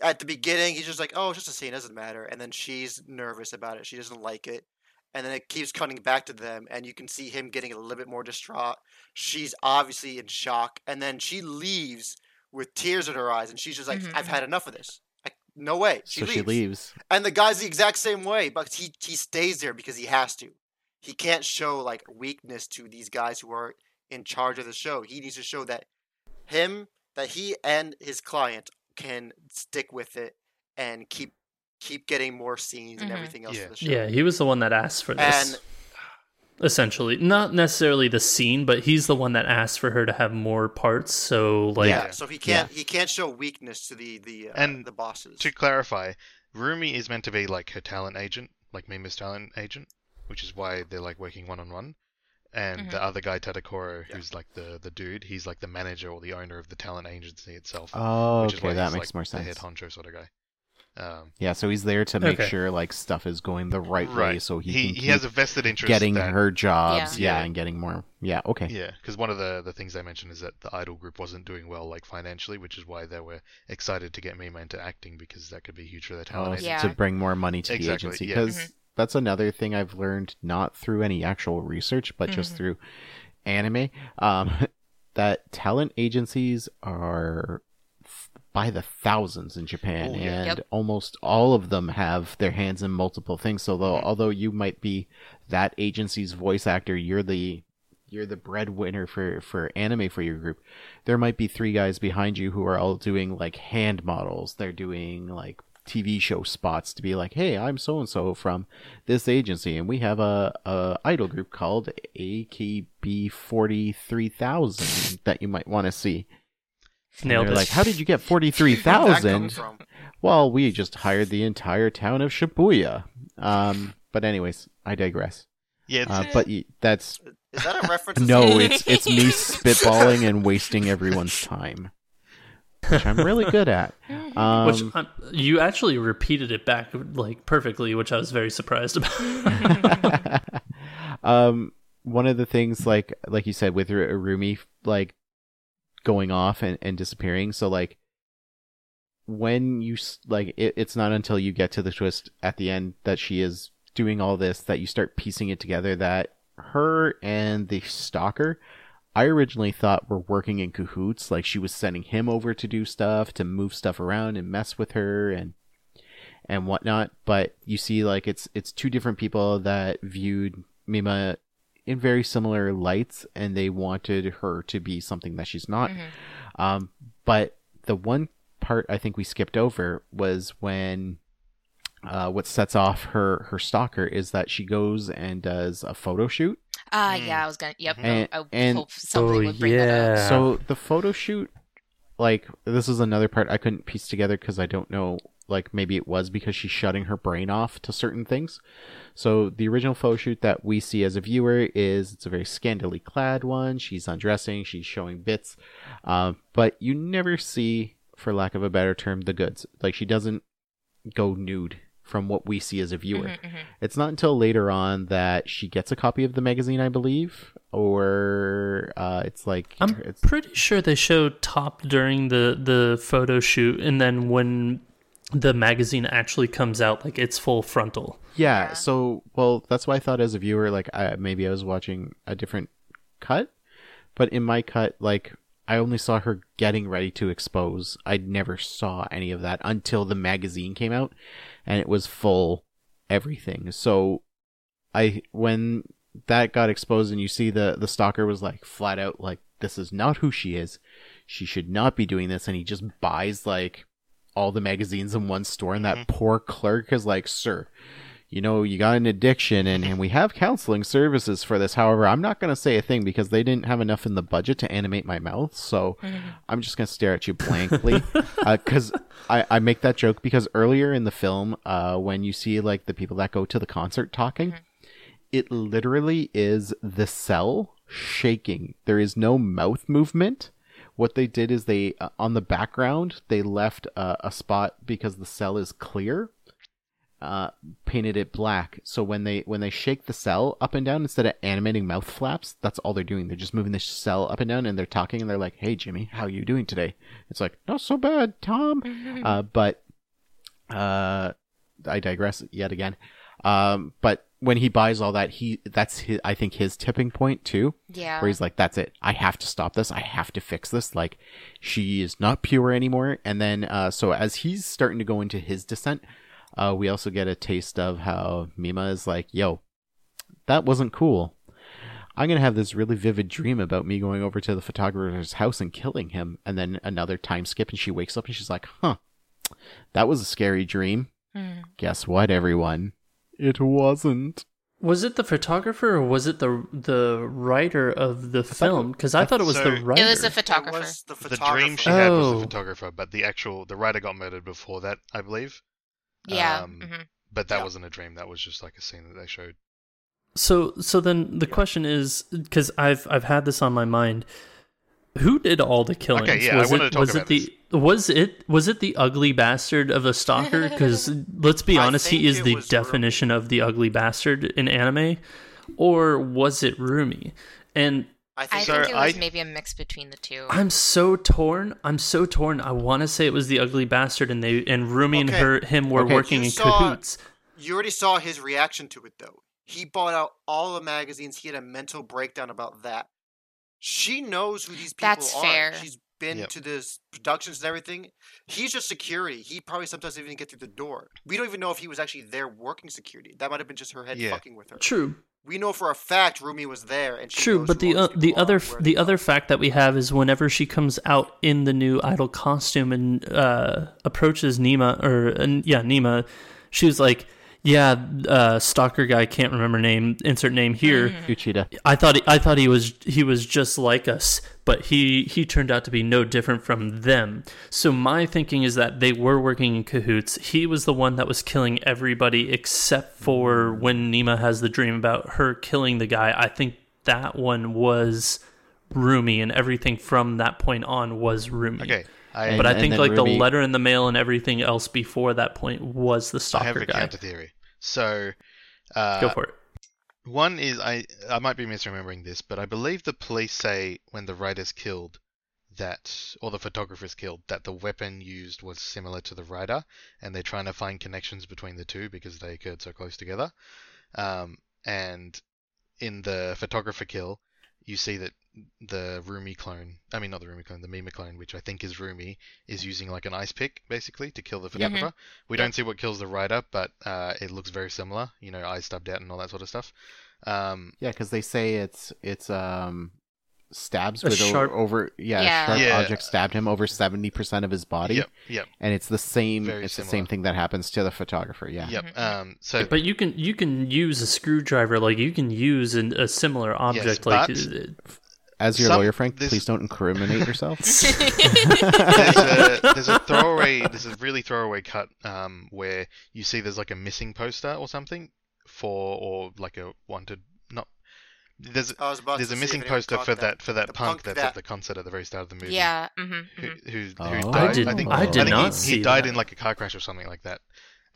at the beginning, he's just like, "Oh, it's just a scene, doesn't matter," and then she's nervous about it. She doesn't like it. And then it keeps cutting back to them, and you can see him getting a little bit more distraught. She's obviously in shock, and then she leaves with tears in her eyes, and she's just like, Mhm, "I've had enough of this. I, no way." She so leaves. she leaves. And the guy's the exact same way, but he he stays there because he has to. He can't show like weakness to these guys who are in charge of the show. He needs to show that him that he and his client can stick with it and keep keep getting more scenes and Mhm. everything else Yeah. for the show. yeah he was the one that asked for this And essentially not necessarily the scene but he's the one that asked for her to have more parts so like yeah, so he can't he can't show weakness to the the uh, And the bosses. to clarify, Rumi is meant to be like her talent agent, like Mima's talent agent, which is why they're like working one on one. And Mhm. the other guy, Tadokoro, who's like the the dude, he's like the manager or the owner of the talent agency itself. Oh, which is why okay, that he's, makes like, more sense The head honcho sort of guy. Um, Yeah, so he's there to make Okay. sure like stuff is going the right, way, right. so he, he can he has a vested interest getting that, her jobs. Yeah. Yeah. Yeah. and getting more. Yeah, okay. Yeah, because one of the the things I mentioned is that the idol group wasn't doing well, like financially, which is why they were excited to get Mima into acting because that could be huge for their Oh, talent. s- agency. Yeah. to bring more money to Exactly, the agency yeah. because Mhm. that's another thing I've learned not through any actual research but just Mhm. through anime um, *laughs* that talent agencies are f- by the thousands in Japan Oh, yeah. and Yep. almost all of them have their hands in multiple things so though although you might be that agency's voice actor you're the you're the breadwinner for for anime for your group there might be three guys behind you who are all doing like hand models they're doing like TV show spots to be like, hey, I'm so and so from this agency, and we have a, a idol group called AKB forty three thousand that you might want to see. And nailed they're it like, how did you get forty three *laughs* Where'd that come thousand? from? Well, we just hired the entire town of Shibuya. Um, but anyways, I digress. Yeah, Uh, but y- that's Is that a reference? *laughs* no, it's it's me spitballing and wasting everyone's time, which I'm really good at. *laughs* Um, which um, you actually repeated it back like perfectly, which I was very surprised about. um, one of the things, like like you said, with Rumi, like going off and, and disappearing. So like when you like it, it's not until you get to the twist at the end that she is doing all this that you start piecing it together that her and the stalker I originally thought were working in cahoots like she was sending him over to do stuff to move stuff around and mess with her and and whatnot but you see like it's it's two different people that viewed Mima in very similar lights and they wanted her to be something that she's not mm-hmm. um but the one part I think we skipped over was when uh, what sets off her her stalker is that she goes and does a photo shoot. Ah, uh, yeah, I was gonna. Yep, and, I, I and, hope something oh, would bring yeah. that up. So the photo shoot, like this is another part I couldn't piece together because I don't know. Like maybe it was because she's shutting her brain off to certain things. So the original photo shoot that we see as a viewer is it's a very scantily clad one. She's undressing, she's showing bits, uh, but you never see, for lack of a better term, the goods. Like she doesn't go nude from what we see as a viewer. Mm-hmm, mm-hmm. It's not until later on that she gets a copy of the magazine, I believe, or uh, it's like I'm it's... pretty sure they showed top during the the photo shoot, and then when the magazine actually comes out, like it's full frontal. Yeah. yeah. So, well, that's why I thought as a viewer, like I, maybe I was watching a different cut, but in my cut, like I only saw her getting ready to expose. I never saw any of that until the magazine came out and it was full everything. So I when that got exposed and you see the the stalker was like flat out like this is not who she is. She should not be doing this and he just buys like all the magazines in one store and that mm-hmm. poor clerk is like, "Sir, you know, you got an addiction and, and we have counseling services for this. However, I'm not going to say a thing because they didn't have enough in the budget to animate my mouth. So mm-hmm. I'm just going to stare at you blankly. Because uh, I, I make that joke because earlier in the film, uh, when you see like the people that go to the concert talking, mm-hmm. it literally is the cel shaking. There is no mouth movement what they did is they uh, on the background they left uh, a spot because the cel is clear uh, painted it black. So when they when they shake the cel up and down instead of animating mouth flaps, that's all they're doing. They're just moving the cel up and down, and they're talking, and they're like, "Hey, Jimmy, how you doing today?" It's like, "Not so bad, Tom." *laughs* uh, but uh, I digress yet again. Um, but when he buys all that, he that's his, I think his tipping point too. Yeah. Where he's like, "That's it. I have to stop this. I have to fix this. Like, she is not pure anymore." And then, uh, so as he's starting to go into his descent uh, we also get a taste of how Mima is like, yo, that wasn't cool. I'm going to have this really vivid dream about me going over to the photographer's house and killing him. And then another time skip, and she wakes up and she's like, huh, that was a scary dream. Mm. Guess what, everyone? It wasn't. Was it the photographer or was it the the writer of the film? Because I thought it was so, the writer. It was the photographer. Was the, photographer. the dream she had was the oh. photographer, but the actual the writer got murdered before that, I believe. Yeah. Um, mm-hmm. But that yeah. wasn't a dream. That was just like a scene that they showed. So, so then the yeah. question is, because I've I've had this on my mind. Who did all the killings? Okay, yeah, was I it, to talk was about it the this. Was it was it the ugly bastard of a stalker? Because *laughs* let's be honest, he is the definition Rumi. of the ugly bastard in anime, or was it Rumi? And I think, I think it was I, maybe a mix between the two. I'm so torn. I'm so torn. I want to say it was the ugly bastard, and they and Rumi okay. and her him were okay. working you in saw, cahoots. You already saw his reaction to it, though. He bought out all the magazines. He had a mental breakdown about that. She knows who these people That's are. Fair. She's been yep. to this productions and everything. He's just security. He probably sometimes even get through the door. We don't even know if he was actually there working security. That might have been just her head yeah. fucking with her. True, we know for a fact Rumi was there, and true. But the uh, the other the other fact that we have is whenever she comes out in the new idol costume and uh, approaches Mima or uh, yeah Mima, she was like yeah, uh, stalker guy can't remember name. Insert name here. Mm-hmm. Uchida. I thought he, I thought he was he was just like us, but he he turned out to be no different from them. So my thinking is that they were working in cahoots. He was the one that was killing everybody except for when Mima has the dream about her killing the guy. I think that one was Rumi, and everything from that point on was Rumi. Okay. I, but I think like Ruby- the letter in the mail and everything else before that point was the stalker I have a guy. counter theory. So, uh, Go for it. One is I I might be misremembering this, but I believe the police say when the writer's killed that or the photographer's killed that the weapon used was similar to the writer, and they're trying to find connections between the two because they occurred so close together. Um, and in the photographer kill, you see that the Rumi clone, I mean not the Rumi clone, the Mima clone, which I think is Rumi, is using like an ice pick basically to kill the photographer. We don't see what kills the writer, but uh, it looks very similar. You know, eyes stubbed out and all that sort of stuff. Um, Yeah, because they say it's it's um stabs A with sharp- over, over yeah, Yeah. a sharp Yeah. object stabbed him over seventy percent of his body. Yep, yep, And it's the same Very it's the same thing that happens to the photographer, yeah. yep. Um, so But you can you can use a screwdriver like you can use an, a similar object like but- uh, As your Some- lawyer, Frank, this- please don't incriminate yourself. *laughs* there's a there's a throwaway there's a really throwaway cut um where you see there's like a missing poster or something for or like a wanted not there's I there's a missing poster for that. that for that punk, punk that's that- at the concert at the very start of the movie. Yeah. hmm Who, who, who Oh. died? I didn't- think, I did think not he, see he died that. in like a car crash or something like that.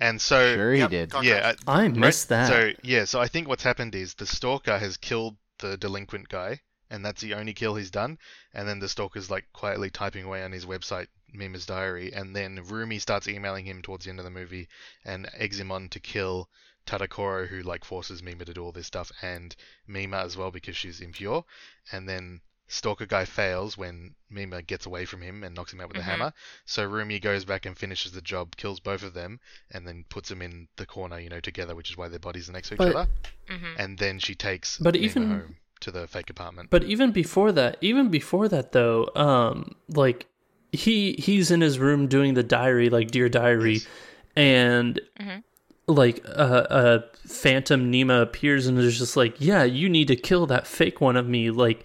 And so sure he Yep, did. yeah. I- I missed that. so yeah, so I think what's happened is the stalker has killed the delinquent guy, and that's the only kill he's done. And then the stalker's like quietly typing away on his website, Mima's diary, and then Rumi starts emailing him towards the end of the movie and eggs him on to kill Tadokoro, who like forces Mima to do all this stuff, and Mima as well because she's impure. And then Stalker guy fails when Mima gets away from him and knocks him out with Mhm. a hammer. So Rumi goes back and finishes the job, kills both of them, and then puts them in the corner, you know, together, which is why their bodies are next to each But- other. hmm And then she takes But Mima even- home to the fake apartment. But even before that, even before that though, um, like he he's in his room doing the diary, like dear diary, Yes. and Mhm. Like uh, uh, Phantom Mima appears and is just like, yeah, you need to kill that fake one of me. Like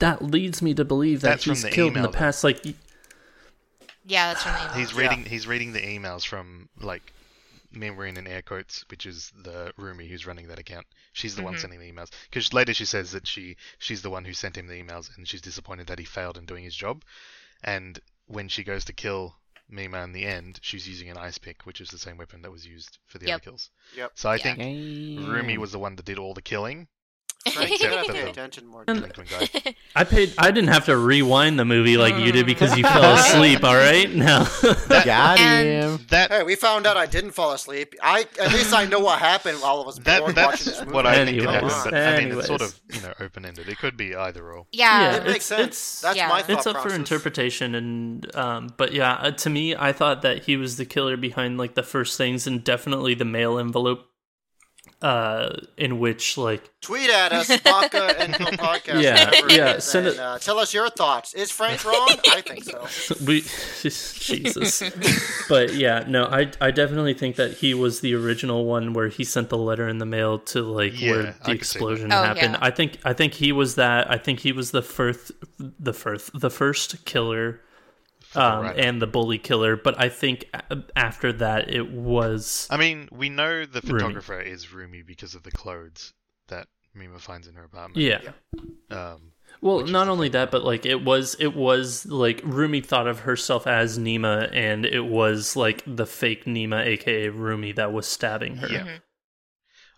that leads me to believe that That's he's the killed in email, the though. past. Like Yeah, that's from the email. He's reading he's reading the emails from like Mima and air quotes, which is the Rumi who's running that account. She's the one Mhm. sending the emails because later she says that she she's the one who sent him the emails and she's disappointed that he failed in doing his job. And when she goes to kill Mima in the end, she's using an ice pick, which is the same weapon that was used for the Yep. other kills. Yep. So I Yeah. think Rumi was the one that did all the killing. Frank, you Except gotta for pay the *laughs* attention more. delinquent guy. I paid, I didn't have to rewind the movie like you did because you fell *laughs* asleep. All right, now. Got And- him. That Hey, we found out I didn't fall asleep. I at least I know what happened while I was that bored that's watching this movie. what I think Anyways, happened. But I mean, it's sort of you know open ended. It could be either or. yeah. Yeah, it makes sense. it's- That's yeah. my thought it's up for interpretation and um but yeah uh, to me i thought that he was the killer behind like the first things and definitely the mail envelope uh in which like Tweet at us, Baka *laughs* and Kill Podcast. Yeah, yeah, is, send and, it- Uh, tell us your thoughts. Is Frank wrong? I think so. *laughs* we *laughs* jesus but yeah no i i definitely think that he was the original one where he sent the letter in the mail to like Yeah, where the could see that. explosion Oh, happened yeah. i think i think he was that i think he was the first the first the first killer um, Right. and the bully killer. But I think after that, it was I mean, we know the Rumi. photographer is Rumi because of the clothes that Mima finds in her apartment. yeah. Um, Well, not only thing. that, but like it was, it was like Rumi thought of herself as Mima, and it was like the fake Mima, aka Rumi, that was stabbing her. Yeah. Mm-hmm.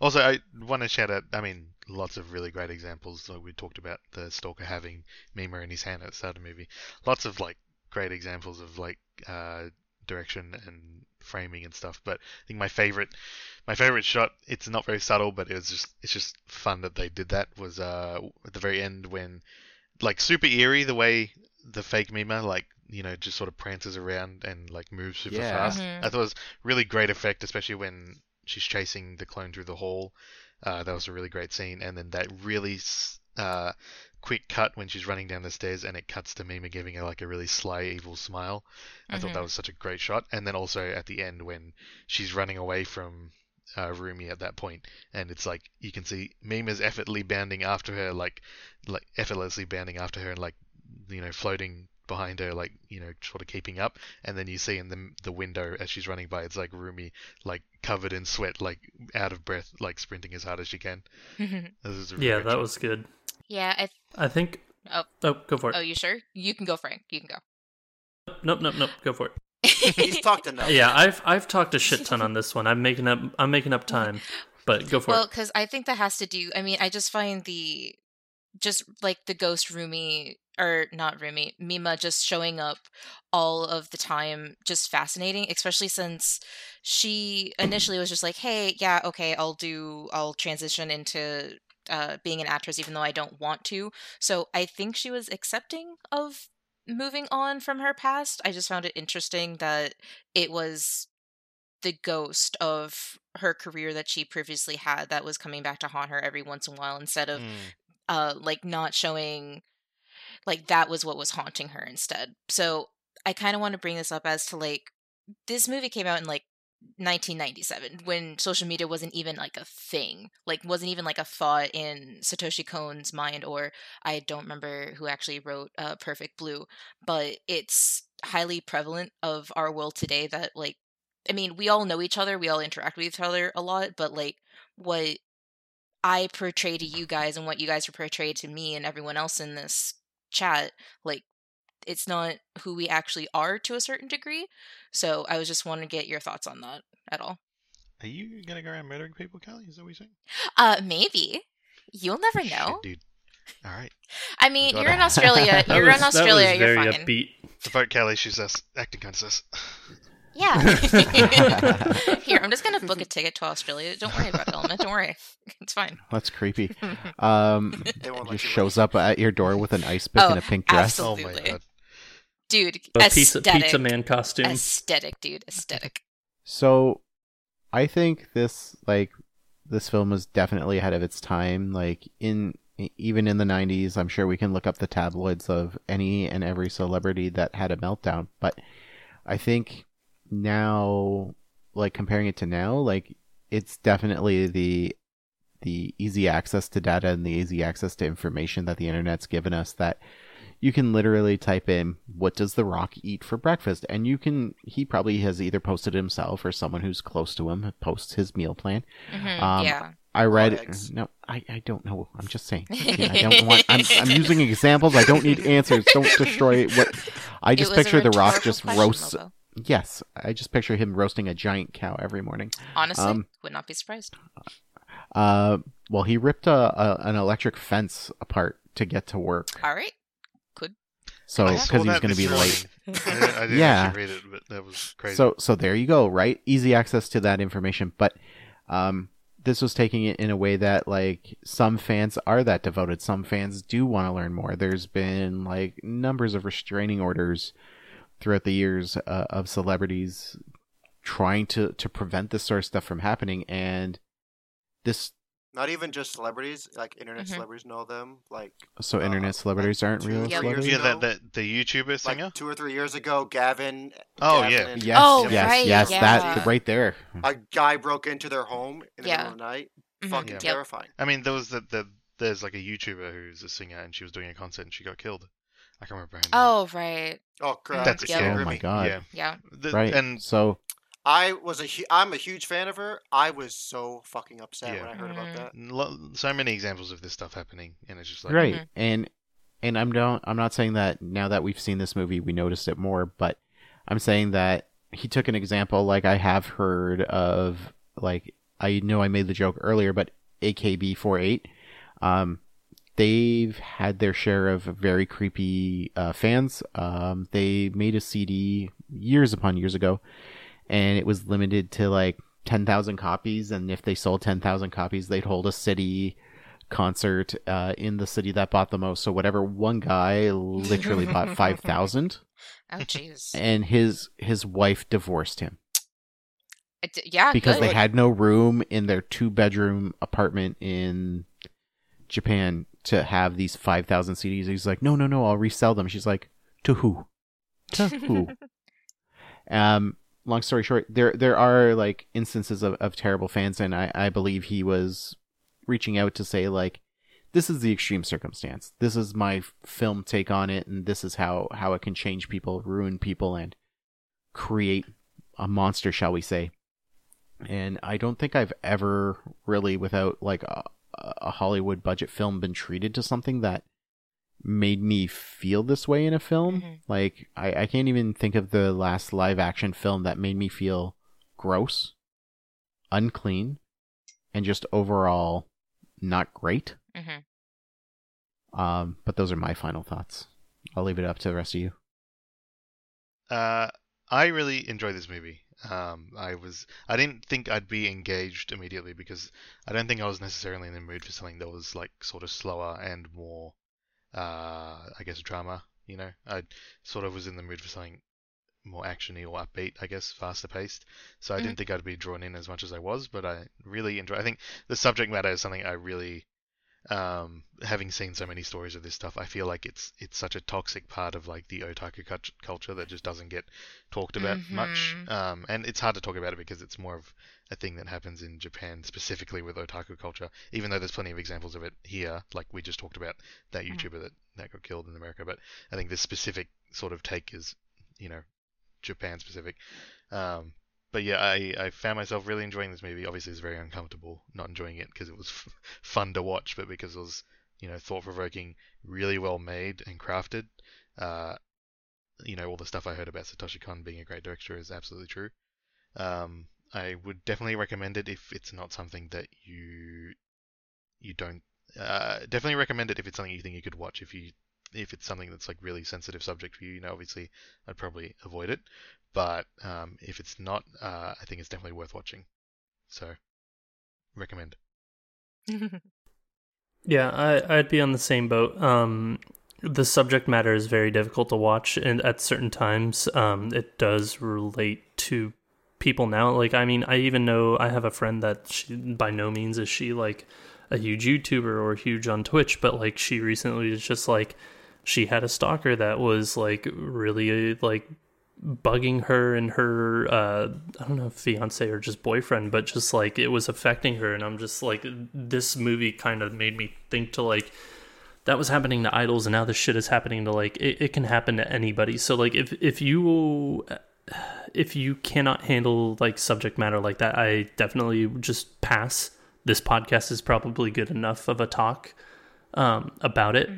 Also, I want to shout out. I mean, lots of really great examples. Like we talked about the stalker having Mima in his hand at the start of the movie. Lots of like great examples of like uh, direction and framing and stuff. But I think my favorite, my favorite shot. It's not very subtle, but it was just it's just fun that they did that. Was uh, at the very end when, like, super eerie the way the fake Mima like you know just sort of prances around and like moves super Yeah. fast. Mhm. I thought it was really great effect, especially when she's chasing the clone through the hall. Uh, that was a really great scene, and then that really uh, quick cut when she's running down the stairs, and it cuts to Mima giving her like a really sly, evil smile. I thought that Mhm. was such a great shot, and then also at the end when she's running away from uh, Rumi at that point, and it's like you can see Mima's effortlessly bounding after her, like like effortlessly bounding after her, and like you know floating behind her, like you know sort of keeping up, and then you see in the the window as she's running by, it's like Rumi like covered in sweat, like out of breath, like sprinting as hard as she can. *laughs* This is a Yeah, that shot. was good. yeah. I, I think. Oh. oh, go for it. oh, you sure? You can go, Frank. You can go. Nope, nope, nope. Go for it. *laughs* He's talked enough. Yeah, I've I've talked a shit ton on this one. I'm making up I'm making up time, but go for well, it. because I think that has to do. I mean, I just find the just like the ghost Rumi or not Rumi Mima just showing up all of the time just fascinating, especially since she initially was just like, "Hey, yeah, okay, I'll do, I'll transition into." Uh, being an actress, even though I don't want to. So I think she was accepting of moving on from her past. I just found it interesting that it was the ghost of her career that she previously had that was coming back to haunt her every once in a while instead of Mm. uh like not showing like that was what was haunting her instead. So I kind of want to bring this up as to like this movie came out in like 1997 when social media wasn't even like a thing like wasn't even like a thought in satoshi kon's mind or i don't remember who actually wrote uh, perfect blue but it's highly prevalent of our world today that like i mean we all know each other we all interact with each other a lot but like what i portray to you guys and what you guys portray to me and everyone else in this chat like it's not who we actually are to a certain degree so i was just wanting to get your thoughts on that at all Are you gonna go around murdering people, Kelly? Is that what you're saying? uh maybe you'll never Shit, know dude. All right. i mean *laughs* you're in australia That you're was- in that was australia you're very fine upbeat. Vote Kelly. She's us acting kind of sus. yeah *laughs* *laughs* here i'm just gonna book a ticket to australia don't worry about it element don't worry it's fine That's creepy. Um, They just shows up at your door with an ice pick Oh, and a pink dress. absolutely. Oh my god. Dude A pizza aesthetic pizza man costume. aesthetic dude aesthetic So, I think this like this film was definitely ahead of its time. Like in even in the '90s, I'm sure we can look up the tabloids of any and every celebrity that had a meltdown. But I think now, like comparing it to now, like it's definitely the the easy access to data and the easy access to information that the internet's given us that you can literally type in what does the rock eat for breakfast? And you can he probably has either posted himself or someone who's close to him posts his meal plan. Mhm, Um, yeah. I read no i, I don't know. I'm just saying. *laughs* I don't want I'm, I'm using examples. I don't need answers. Don't destroy what i just picture the rock just question, roasts Lobo. yes i just picture him roasting a giant cow every morning. Honestly um, would not be surprised. uh well he ripped a, a an electric fence apart to get to work. All right so because saw he was going to be late. *laughs* I Yeah. read it, but that was crazy. So so there you go, right? Easy access to that information, but um this was taking it in a way that like some fans are that devoted. Some fans do want to learn more. There's been like numbers of restraining orders throughout the years uh, of celebrities trying to to prevent this sort of stuff from happening and this Not even just celebrities, like internet Mhm. celebrities know them. Like so Uh, internet celebrities aren't two, real three celebrities. yeah, years that, ago. the YouTuber singer. like two or three years ago, Gavin. Oh, Gavin yeah. and- Yes, Oh, yes, right, yes, yeah. that right there. A guy broke into their home in the Yeah. middle of the night. Mhm. Fucking Yep. terrifying. I mean, there was the, the there's like a YouTuber who's a singer and she was doing a concert and she got killed. I can't remember her name. oh right Oh crap! that's yeah. yeah, Oh my God. Yeah, yeah The- Right. And so I was a hu- I'm a huge fan of her. I was so fucking upset Yeah. when I heard about that. lo- so many examples of this stuff happening, and it's just like right Mhm. and and i'm don't i'm not saying that now that we've seen this movie we noticed it more but i'm saying that he took an example like i have heard of like i know i made the joke earlier but akb48 um they've had their share of very creepy uh, fans um they made a cd years upon years ago and it was limited to like 10,000 copies and if they sold 10,000 copies they'd hold a city concert uh, in the city that bought the most. So whatever one guy literally bought *laughs* five thousand, oh jeez and his his wife divorced him It yeah because good. they had no room in their two bedroom apartment in Japan to have these five thousand CDs. He's like, no, no, no, I'll resell them. She's like, to who? To who? *laughs* um. Long story short, there there are like instances of, of terrible fans, and I, I believe he was reaching out to say like this is the extreme circumstance. This is my film take on it and this is how how it can change people ruin people and create a monster shall we say. And i don't think i've ever really without like a, a hollywood budget film been treated to something that made me feel this way in a film. Mhm. Like I, I can't even think of the last live action film that made me feel gross, unclean, and just overall not great. hmm Um, but those are my final thoughts. I'll leave it up to the rest of you. Uh, I really enjoyed this movie. Um, I was I didn't think I'd be engaged immediately because I don't think I was necessarily in the mood for something that was like sort of slower and more, uh, I guess drama. You know, I sort of was in the mood for something more actiony or upbeat, I guess, faster paced. So I Mhm. didn't think I'd be drawn in as much as I was, but I really enjoy. I think the subject matter is something I really um, having seen so many stories of this stuff, I feel like it's it's such a toxic part of like the otaku cult- culture that just doesn't get talked about much. Mhm. Um, and it's hard to talk about it because it's more of a thing that happens in Japan specifically with otaku culture. Even though there's plenty of examples of it here, like we just talked about that Mhm. YouTuber that that got killed in America. But I think this specific sort of take is, you know, Japan specific. Um, but yeah, I, I found myself really enjoying this movie. Obviously, it's very uncomfortable not enjoying it because it was f- *laughs* fun to watch, but because it was, you know, thought provoking, really well made and crafted. Uh, you know, all the stuff I heard about Satoshi Kon being a great director is absolutely true. Um, I would definitely recommend it if it's not something that you you don't. Uh, definitely recommend it if it's something you think you could watch. If you if it's something that's like really sensitive subject for you, you know, obviously I'd probably avoid it. But um, if it's not, uh, I think it's definitely worth watching. So, recommend. *laughs* Yeah, I, I'd be on the same boat. Um, the subject matter is very difficult to watch, and at certain times, um, it does relate to people now. Like, I mean, I even know I have a friend that she, by no means is she like a huge YouTuber or huge on Twitch, but like she recently was just like she had a stalker that was like really like bugging her and her uh I don't know fiance or just boyfriend, but just like it was affecting her and I'm just like this movie kind of made me think to like that was happening to idols and now this shit is happening to like it, it can happen to anybody. So like if if you if you cannot handle like subject matter like that, I definitely just pass. This podcast is probably good enough of a talk um about it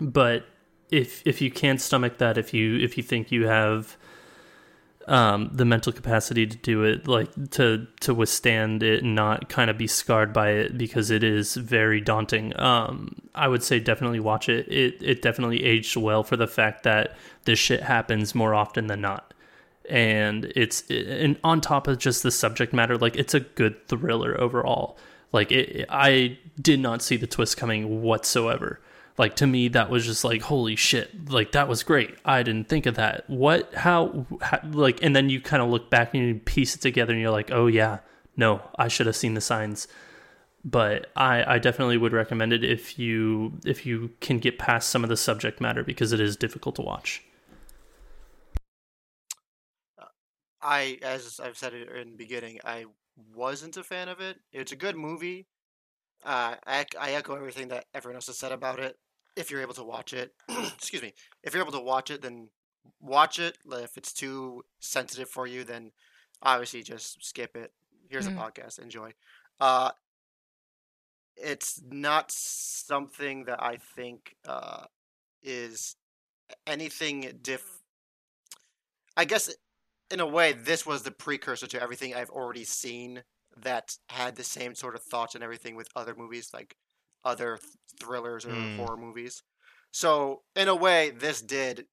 but if if you can't stomach that if you if you think you have um the mental capacity to do it like to to withstand it and not kind of be scarred by it because it is very daunting um i would say definitely watch it. It it definitely aged well for the fact that this shit happens more often than not. And it's and on top of just the subject matter like it's a good thriller overall. Like it, i did not see the twist coming whatsoever like to me that was just like holy shit like that was great i didn't think of that what how, how like and then you kind of look back and you piece it together and you're like oh yeah no i should have seen the signs but i i definitely would recommend it if you if you can get past some of the subject matter because it is difficult to watch I, as I've said in the beginning, I wasn't a fan of it. It's a good movie. Uh, I, I echo everything that everyone else has said about it. If you're able to watch it, *clears throat* excuse me, if you're able to watch it, then watch it. If it's too sensitive for you, then obviously just skip it. Here's Mhm. a podcast. Enjoy. Uh, it's not something that I think uh, is anything diff. I guess in a way, this was the precursor to everything I've already seen that had the same sort of thoughts and everything with other movies, like other th- thrillers or Mm. horror movies. So, in a way, this did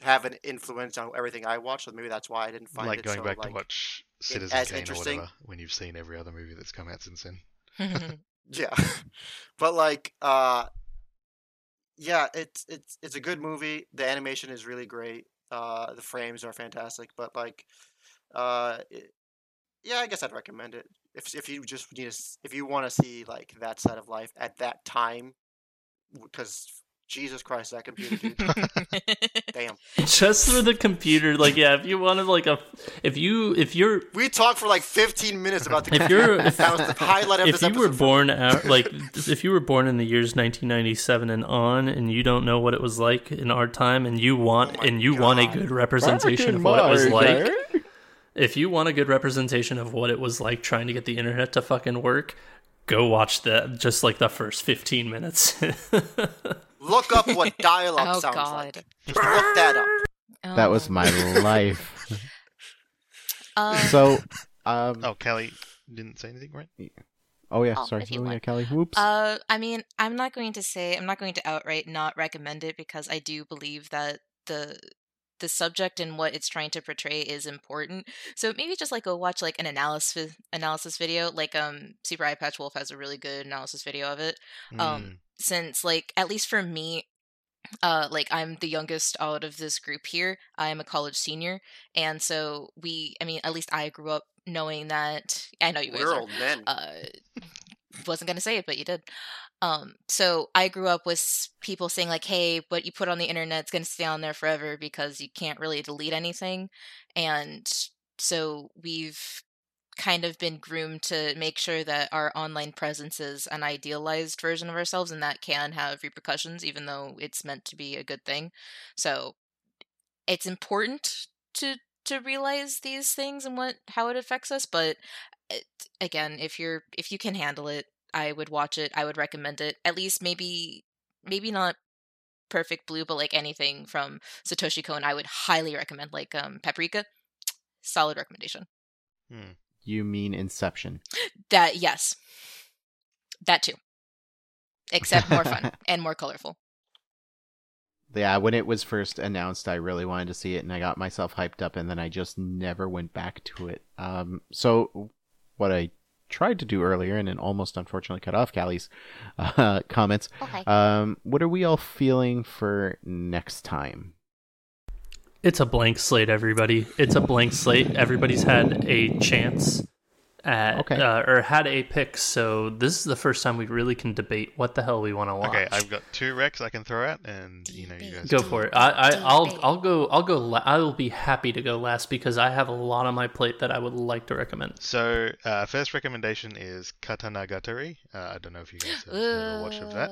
have an influence on everything I watched. So maybe that's why I didn't find it. like it going so back like to watch Citizen as Kane or interesting. whatever when you've seen every other movie that's come out since then. *laughs* *laughs* Yeah, but like, uh, yeah, it's it's it's a good movie. The animation is really great. Uh, the frames are fantastic. But like, uh, it, yeah, I guess I'd recommend it if if you just need to, if you want to see like that side of life at that time, because Jesus Christ, that computer dude, *laughs* damn. just through the computer like yeah if you wanted like a if you if you're We talked for like 15 minutes about the if you're if, *laughs* that was the highlight of if this you were episode. for me. born out like *laughs* if you were born in the years 1997 and on and you don't know what it was like in our time and you want Oh and you want a good representation Back of what it was like day. If you want a good representation of what it was like trying to get the internet to fucking work go watch that just like the first 15 minutes *laughs* Look up what dial-up Oh, sounds God. like. Just look that up. That was my life. *laughs* Um, so, um, Oh, Kelly didn't say anything, right? oh yeah, Oh, sorry, oh, yeah. Kelly. Whoops. Uh, I mean, I'm not going to say I'm not going to outright not recommend it because I do believe that the the subject and what it's trying to portray is important. So maybe just like go watch like an analysis analysis video. Like um, Super Eyepatch Wolf has a really good analysis video of it. Um, Mm. since like at least for me uh like i'm the youngest out of this group here i'm a college senior and so we i mean at least i grew up knowing that i know you guys We're are, old men. uh wasn't gonna say it but you did um so i grew up with people saying like hey what you put on the internet's gonna stay on there forever because you can't really delete anything. And so we've kind of been groomed to make sure that our online presence is an idealized version of ourselves and that can have repercussions even though it's meant to be a good thing. So it's important to to realize these things and what how it affects us but it, again if you're if you can handle it i would watch it i would recommend it at least maybe maybe not perfect blue but like anything from satoshi kon i would highly recommend like um paprika *tsk* solid recommendation Hmm. you mean Inception? that yes that too except more fun *laughs* and more colorful Yeah, when it was first announced, I really wanted to see it, and I got myself hyped up, and then I just never went back to it. Um, so what I tried to do earlier, and then almost unfortunately cut off Callie's uh, *laughs* comments. okay Um, what are we all feeling for next time? It's a blank slate, everybody. It's a blank slate. Everybody's had a chance at, Okay. uh, or had a pick. So this is the first time we really can debate what the hell we want to watch. Okay, I've got two recs I can throw out, and you know you guys Go for it. I, I, I'll, I'll go. I'll go. La- I will be happy to go last because I have a lot on my plate that I would like to recommend. So, uh, first recommendation is Katanagatari. Uh, I don't know if you guys have ever watched of that.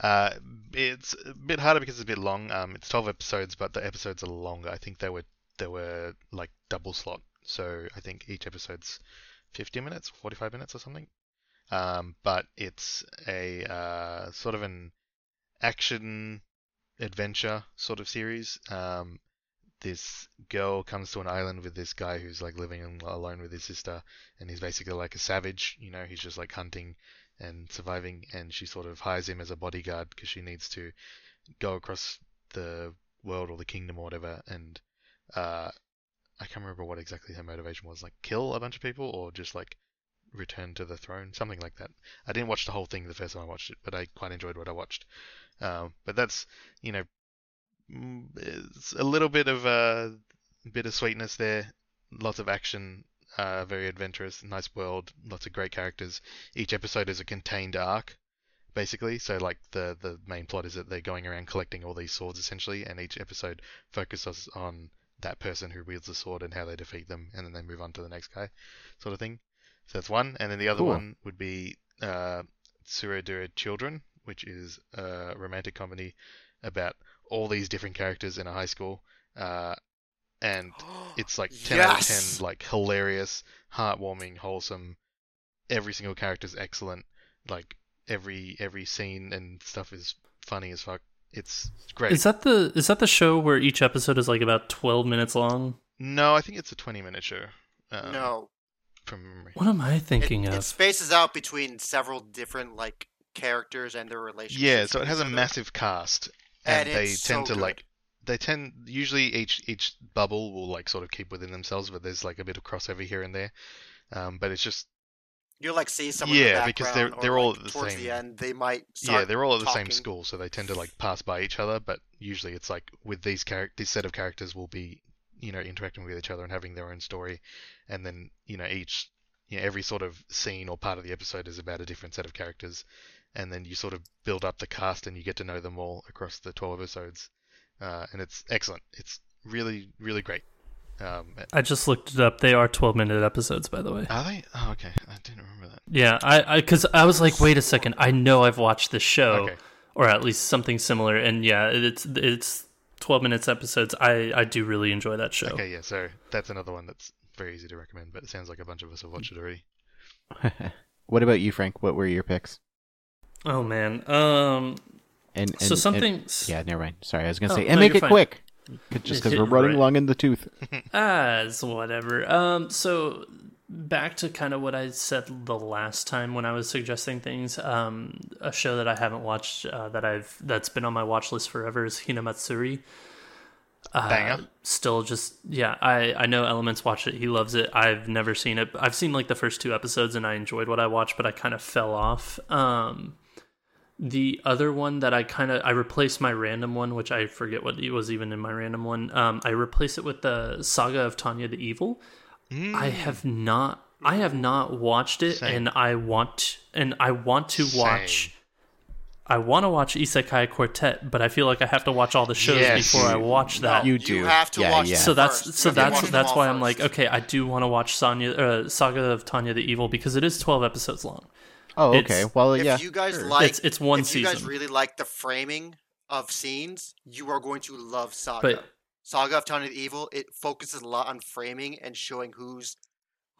Uh, it's a bit harder because it's a bit long. Um, it's 12 episodes, but the episodes are longer. I think they were they were like double slot. So I think each episode's 50 minutes, 45 minutes or something. Um, but it's a uh, sort of an action adventure sort of series. Um, this girl comes to an island with this guy who's like living alone with his sister, and he's basically like a savage. You know, he's just like hunting and surviving, and she sort of hires him as a bodyguard because she needs to go across the world or the kingdom or whatever, and uh, I can't remember what exactly her motivation was, like kill a bunch of people or just like return to the throne, something like that. I didn't watch the whole thing the first time I watched it, but I quite enjoyed what I watched. Um, but that's you know, mm, it's a little bit of a bit of sweetness there, lots of action, uh, very adventurous, nice world, lots of great characters. Each episode is a contained arc, basically. So like the the main plot is that they're going around collecting all these swords essentially, and each episode focuses on that person who wields the sword and how they defeat them, and then they move on to the next guy, sort of thing. So that's one, and then the other Cool. one would be uh, Tsurezure Children, which is a romantic comedy about all these different characters in a high school, uh, and *gasps* it's like 10 out of 10, like hilarious, heartwarming, wholesome. Every single character is excellent. Like every every scene and stuff is funny as fuck. It's great. Is that the is that the show where each episode is like about twelve minutes long? No, I think it's a 20 minute show. Um, no, From memory. What am I thinking it, of? it spaces out between several different like characters and their relationships. Yeah, so it has a massive cast, And and, they it's tend so to good. like they tend usually each each bubble will like sort of keep within themselves, but there's like a bit of crossover here and there. Um, but it's just You'll like see someone. in the Yeah, because they're- background or, they're all like, at the towards same- the end. They might. yeah, they're all at the same school, so they tend to like pass by each other. But usually, it's like with these characters, this set of characters will be you know interacting with each other and having their own story, and then you know each you know, every sort of scene or part of the episode is about a different set of characters, and then you sort of build up the cast and you get to know them all across the 12 episodes, uh, and it's excellent. It's really really great. Um, I just looked it up. They are twelve minute episodes, by the way. are they? Oh, okay. I didn't remember that. Yeah, I because I, was like, wait a second, I know I've watched this show, Okay. or at least something similar, and yeah, it's it's twelve minutes episodes. I I do really enjoy that show. Okay, yeah. So that's another one that's very easy to recommend, but it sounds like a bunch of us have watched it already. *laughs* what about you, Frank? What were your picks? Oh man, um, And, and So something- and- yeah, never mind. Sorry, I was gonna Oh, say, no, and make it fine. quick, just because we're *laughs* running Right. long in the tooth. *laughs* As whatever. Um, so back to kind of what I said the last time when I was suggesting things. Um, a show that I haven't watched uh, that I've that's been on my watch list forever is Hinamatsuri. Uh, Banger. Still, just yeah. I I know Elements watch it. He loves it. I've never seen it. I've seen like the first two episodes and I enjoyed what I watched, but I kind of fell off. Um, the other one that I kind of I replaced my random one, which I forget what it was even in my random one. Um, I replaced it with the Saga of Tanya the Evil. I have not I have not watched it, Same. and I want and I want to Same. watch. I want to watch Isekai Quartet, but I feel like I have to watch all the shows Yes. before I watch that. You You do. have to Yeah, watch yeah. so that's first. so You that's watch that's why I'm first. like, okay, I do want to watch Sonya uh, Saga of Tanya the Evil because it is 12 episodes long. Oh, It's- okay. Well, if yeah. you guys sure. like It's- it's one season if you guys really like the framing of scenes you are going to love saga But- saga of Tanya the evil it focuses a lot on framing and showing who's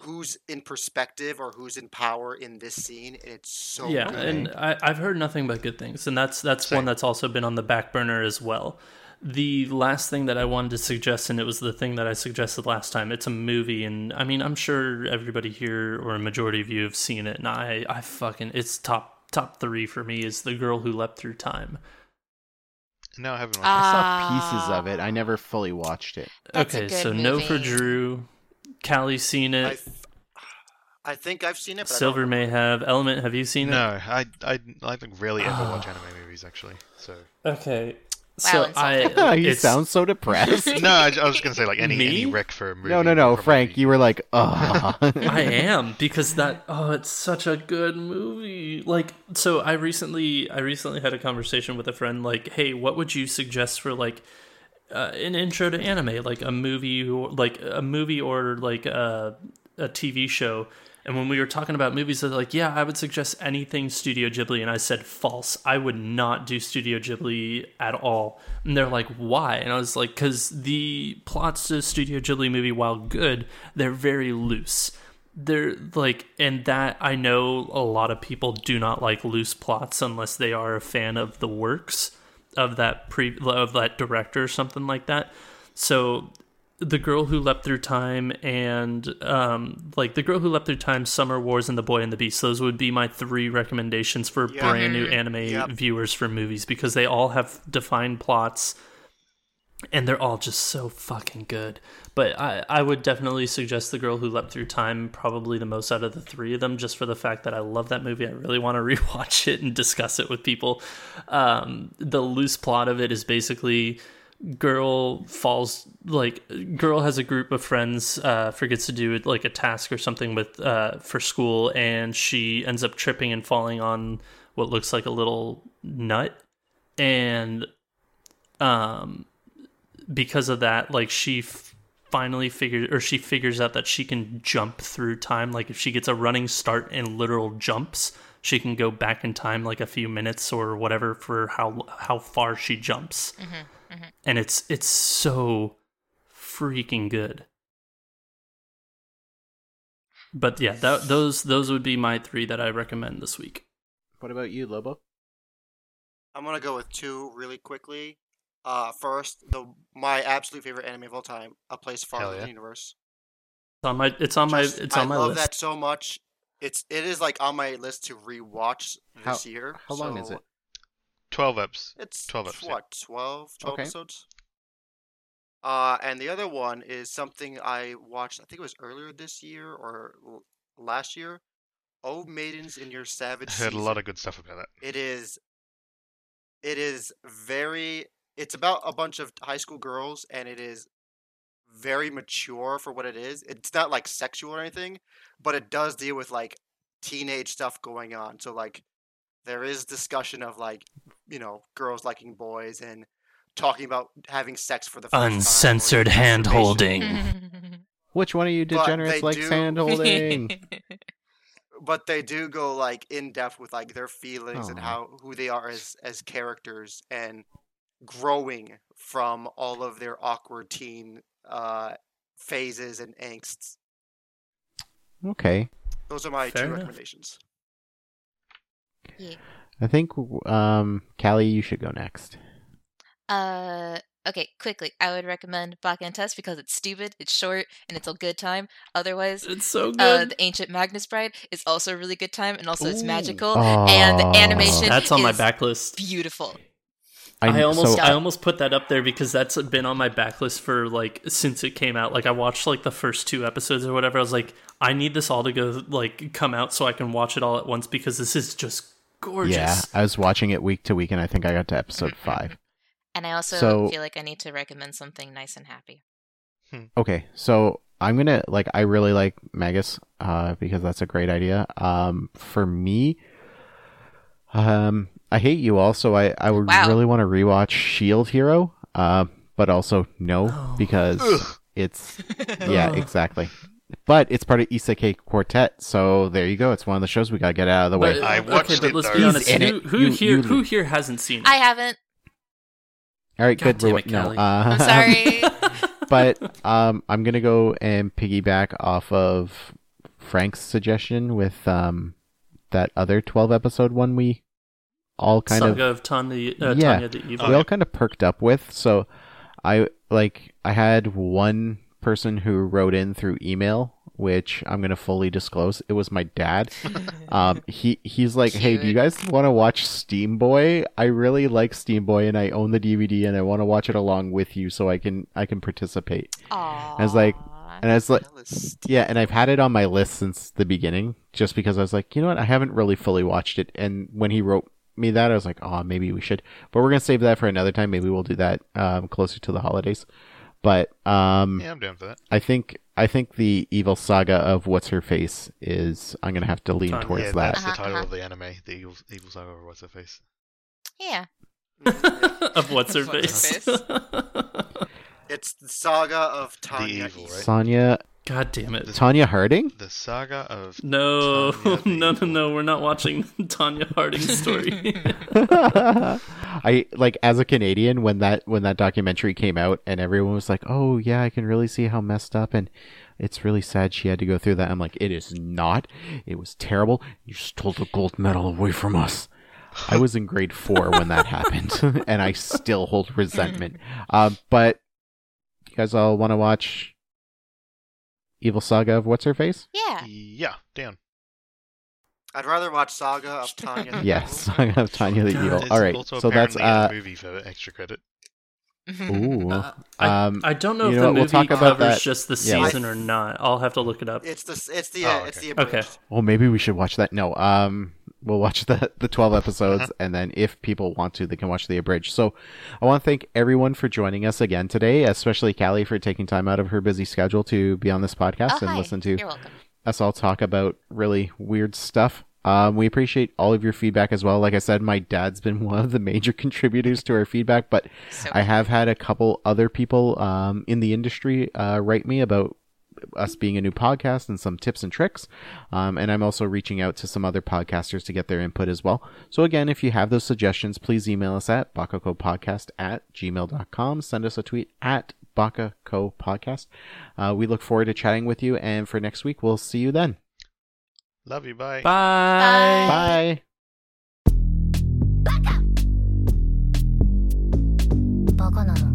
who's in perspective or who's in power in this scene and it's so yeah, good. and I, I've heard nothing but good things, and that's that's Same. one that's also been on the back burner as well. The last thing that I wanted to suggest, and it was the thing that I suggested last time. It's a movie, and I mean, I'm sure everybody here or a majority of you have seen it, and I, I fucking, it's top top three for me is the girl who leapt through time. No, I haven't watched I Ah. saw pieces of it. I never fully watched it. That's okay, good so no for. Drew, Callie's seen I, it, th- I think I've seen it but Silver may have, Element, have you it. seen it? No, I, I, I think rarely ever watch anime movies actually. So Okay. Wow, So. I, *laughs* you it's- sound so depressed. *laughs* no, I, I was just gonna say like any Me? any rec for a movie. no, no, no, Frank. be- You were like, oh. *laughs* I am because that oh it's such a good movie. Like so I recently I recently had a conversation with a friend like, "Hey, what would you suggest for like uh, an intro to anime, like a movie or like a movie or like a a TV show?" And when we were talking about movies, they're like, "Yeah, I would suggest anything Studio Ghibli." And I said, "False. I would not do Studio Ghibli at all." And they're like, "Why?" And I was like, "Cuz the plots to Studio Ghibli movie while good, they're very loose." they're like and that i know a lot of people do not like loose plots unless they are a fan of the works of that pre of that director or something like that so the girl who leapt through time and um like the girl who leapt through time summer wars and the boy and the beast those would be my three recommendations for Yeah. brand new anime Yep. viewers for movies because they all have defined plots and they're all just so fucking good. But I, I would definitely suggest The Girl Who Leapt Through Time, probably the most out of the three of them, just for the fact that I love that movie. I really want to *laughs* rewatch it and discuss it with people. Um, the loose plot of it is basically girl falls like girl has a group of friends uh forgets to do like a task or something with uh for school and she ends up tripping and falling on what looks like a little nut. And um because of that like she f- finally figures or she figures out that she can jump through time. Like if she gets a running start and literal jumps she can go back in time like a few minutes or whatever for how how far she jumps and it's it's so freaking good but yeah that, those those would be my three that i recommend this week what about you, Lobo? I'm gonna go with two really quickly. Uh, first, the my absolute favorite anime of all time, A Place Farther Hell than yeah. the Universe. it's on my it's on my Just- it's I on my love list that so much. It's it is like on my list to rewatch How- this year. how long is it? Twelve eps. It's 12 episodes. what 12, 12 Okay. episodes. Uh, and the other one is something I watched. I think it was earlier this year or l- last year. Oh, maidens in your savage. *laughs* I heard a lot of good stuff about that. It is. It is very. It's about a bunch of high school girls, and it is very mature for what it is. It's not like sexual or anything, but it does deal with like teenage stuff going on. So like, there is discussion of like, you know, girls liking boys and talking about having sex for the first time uncensored masturbation. hand *laughs* holding Which one of you But degenerates they likes do- hand holding? *laughs* but they do go like in depth with like their feelings and how who they are as as characters and growing from all of their awkward teen uh phases and angsts. okay. Those are my Fair two enough. recommendations. Yeah. I think, um, Callie, you should go next. Uh, okay, quickly. I would recommend Baka and Test because it's stupid, it's short, and it's a good time. Otherwise, It's so good. uh, the Ancient Magus Bride is also a really good time, and also it's Ooh. magical, and the animation That's on my is backlist. beautiful. I, almost so- I almost put that up there because that's been on my backlist for like since it came out. Like I watched like the first two episodes or whatever. I was like, I need this all to go like come out so I can watch it all at once because this is just gorgeous. yeah, I was watching it week to week, and I think I got to episode five. And I also So- feel like I need to recommend something nice and happy. Okay, so I'm gonna like I really like Magus uh because that's a great idea. Um for me um I hate you all, so I I would Wow. really want to rewatch Shield Hero. Uh but also no Oh. *gasps* because it's *laughs* yeah, exactly. But it's part of Isekai Quartet, so there you go. It's one of the shows we gotta get out of the way. But, I okay, watched but it, let's be honest. in Who, it. who You- here you- who here hasn't seen it? I haven't. All right, God good. damn We're- it, no, uh, I'm sorry. *laughs* *laughs* but um, I'm gonna go and piggyback off of Frank's suggestion with um, that other 12 episode one we all kind Saga of of, Tanya, uh, Yeah. Tanya the Evil. we all kind of perked up with. So I like I had one person who wrote in through email, which I'm gonna fully disclose. It was my dad. *laughs* um, he he's like, hey, do you guys want to watch Steam Boy? I really like Steam Boy, and I own the DVD, and I want to watch it along with you so I can I can participate. Aww. I was like, and I was like, yeah, and I've had it on my list since the beginning, just because I was like, you know what, I haven't really fully watched it. And when he wrote me that, I was like, oh, maybe we should. But we're gonna save that for another time. Maybe we'll do that um, closer to the holidays. But um, Yeah, I'm down for that. I think I think the evil saga of what's her face is I'm gonna have to lean Tanya. towards yeah, that. that's the Uh-huh, title uh-huh. of the anime, the evil, evil saga of what's her face. yeah. *laughs* of what's her What's her face. *laughs* It's the saga of Tanya. evil, right? Sonya God damn it. Tonya Harding. The saga of No, *laughs* no, no, no. We're not watching *laughs* Tonya Harding's story. *laughs* I like as a Canadian when that when that documentary came out and everyone was like, "Oh yeah, I can really see how messed up and it's really sad she had to go through that." I'm like, "It is not. It was terrible. You stole the gold medal away from us." I was in grade 4 when that happened and I still hold resentment. Um but you guys all want to watch Evil Saga of What's Her Face? Yeah. yeah, down. I'd rather watch Saga of *laughs* Tanya. the Yes, Evil. Saga of Tanya the Evil. All right. So that's apparently uh a movie for extra credit. ooh. Uh, I, Um, I don't know if know the what, we'll movie talk about covers that- just the yeah, season or not. I'll have to look it up. It's the it's the Oh, uh, it's okay. the Okay. Well, maybe we should watch that. No, um, we'll watch *laughs* the the twelve episodes, and then if people want to, they can watch the abridged. So, I want to thank everyone for joining us again today, especially Callie for taking time out of her busy schedule to be on this podcast Oh, and hi. listen to us all talk about really weird stuff. Um, we appreciate all of your feedback as well. Like I said, my dad's been *laughs* one of the major contributors to our feedback, but So I have had a couple other people um, in the industry uh, write me about us being a new podcast and some tips and tricks. Um, and I'm also reaching out to some other podcasters to get their input as well. So again, if you have those suggestions, please email us at bakakopodcast at gmail.com. Send us a tweet at Baka Co Podcast. Uh, we look forward to chatting with you, and for next week, we'll see you then. Love you. Bye. Bye. Bye. Bye.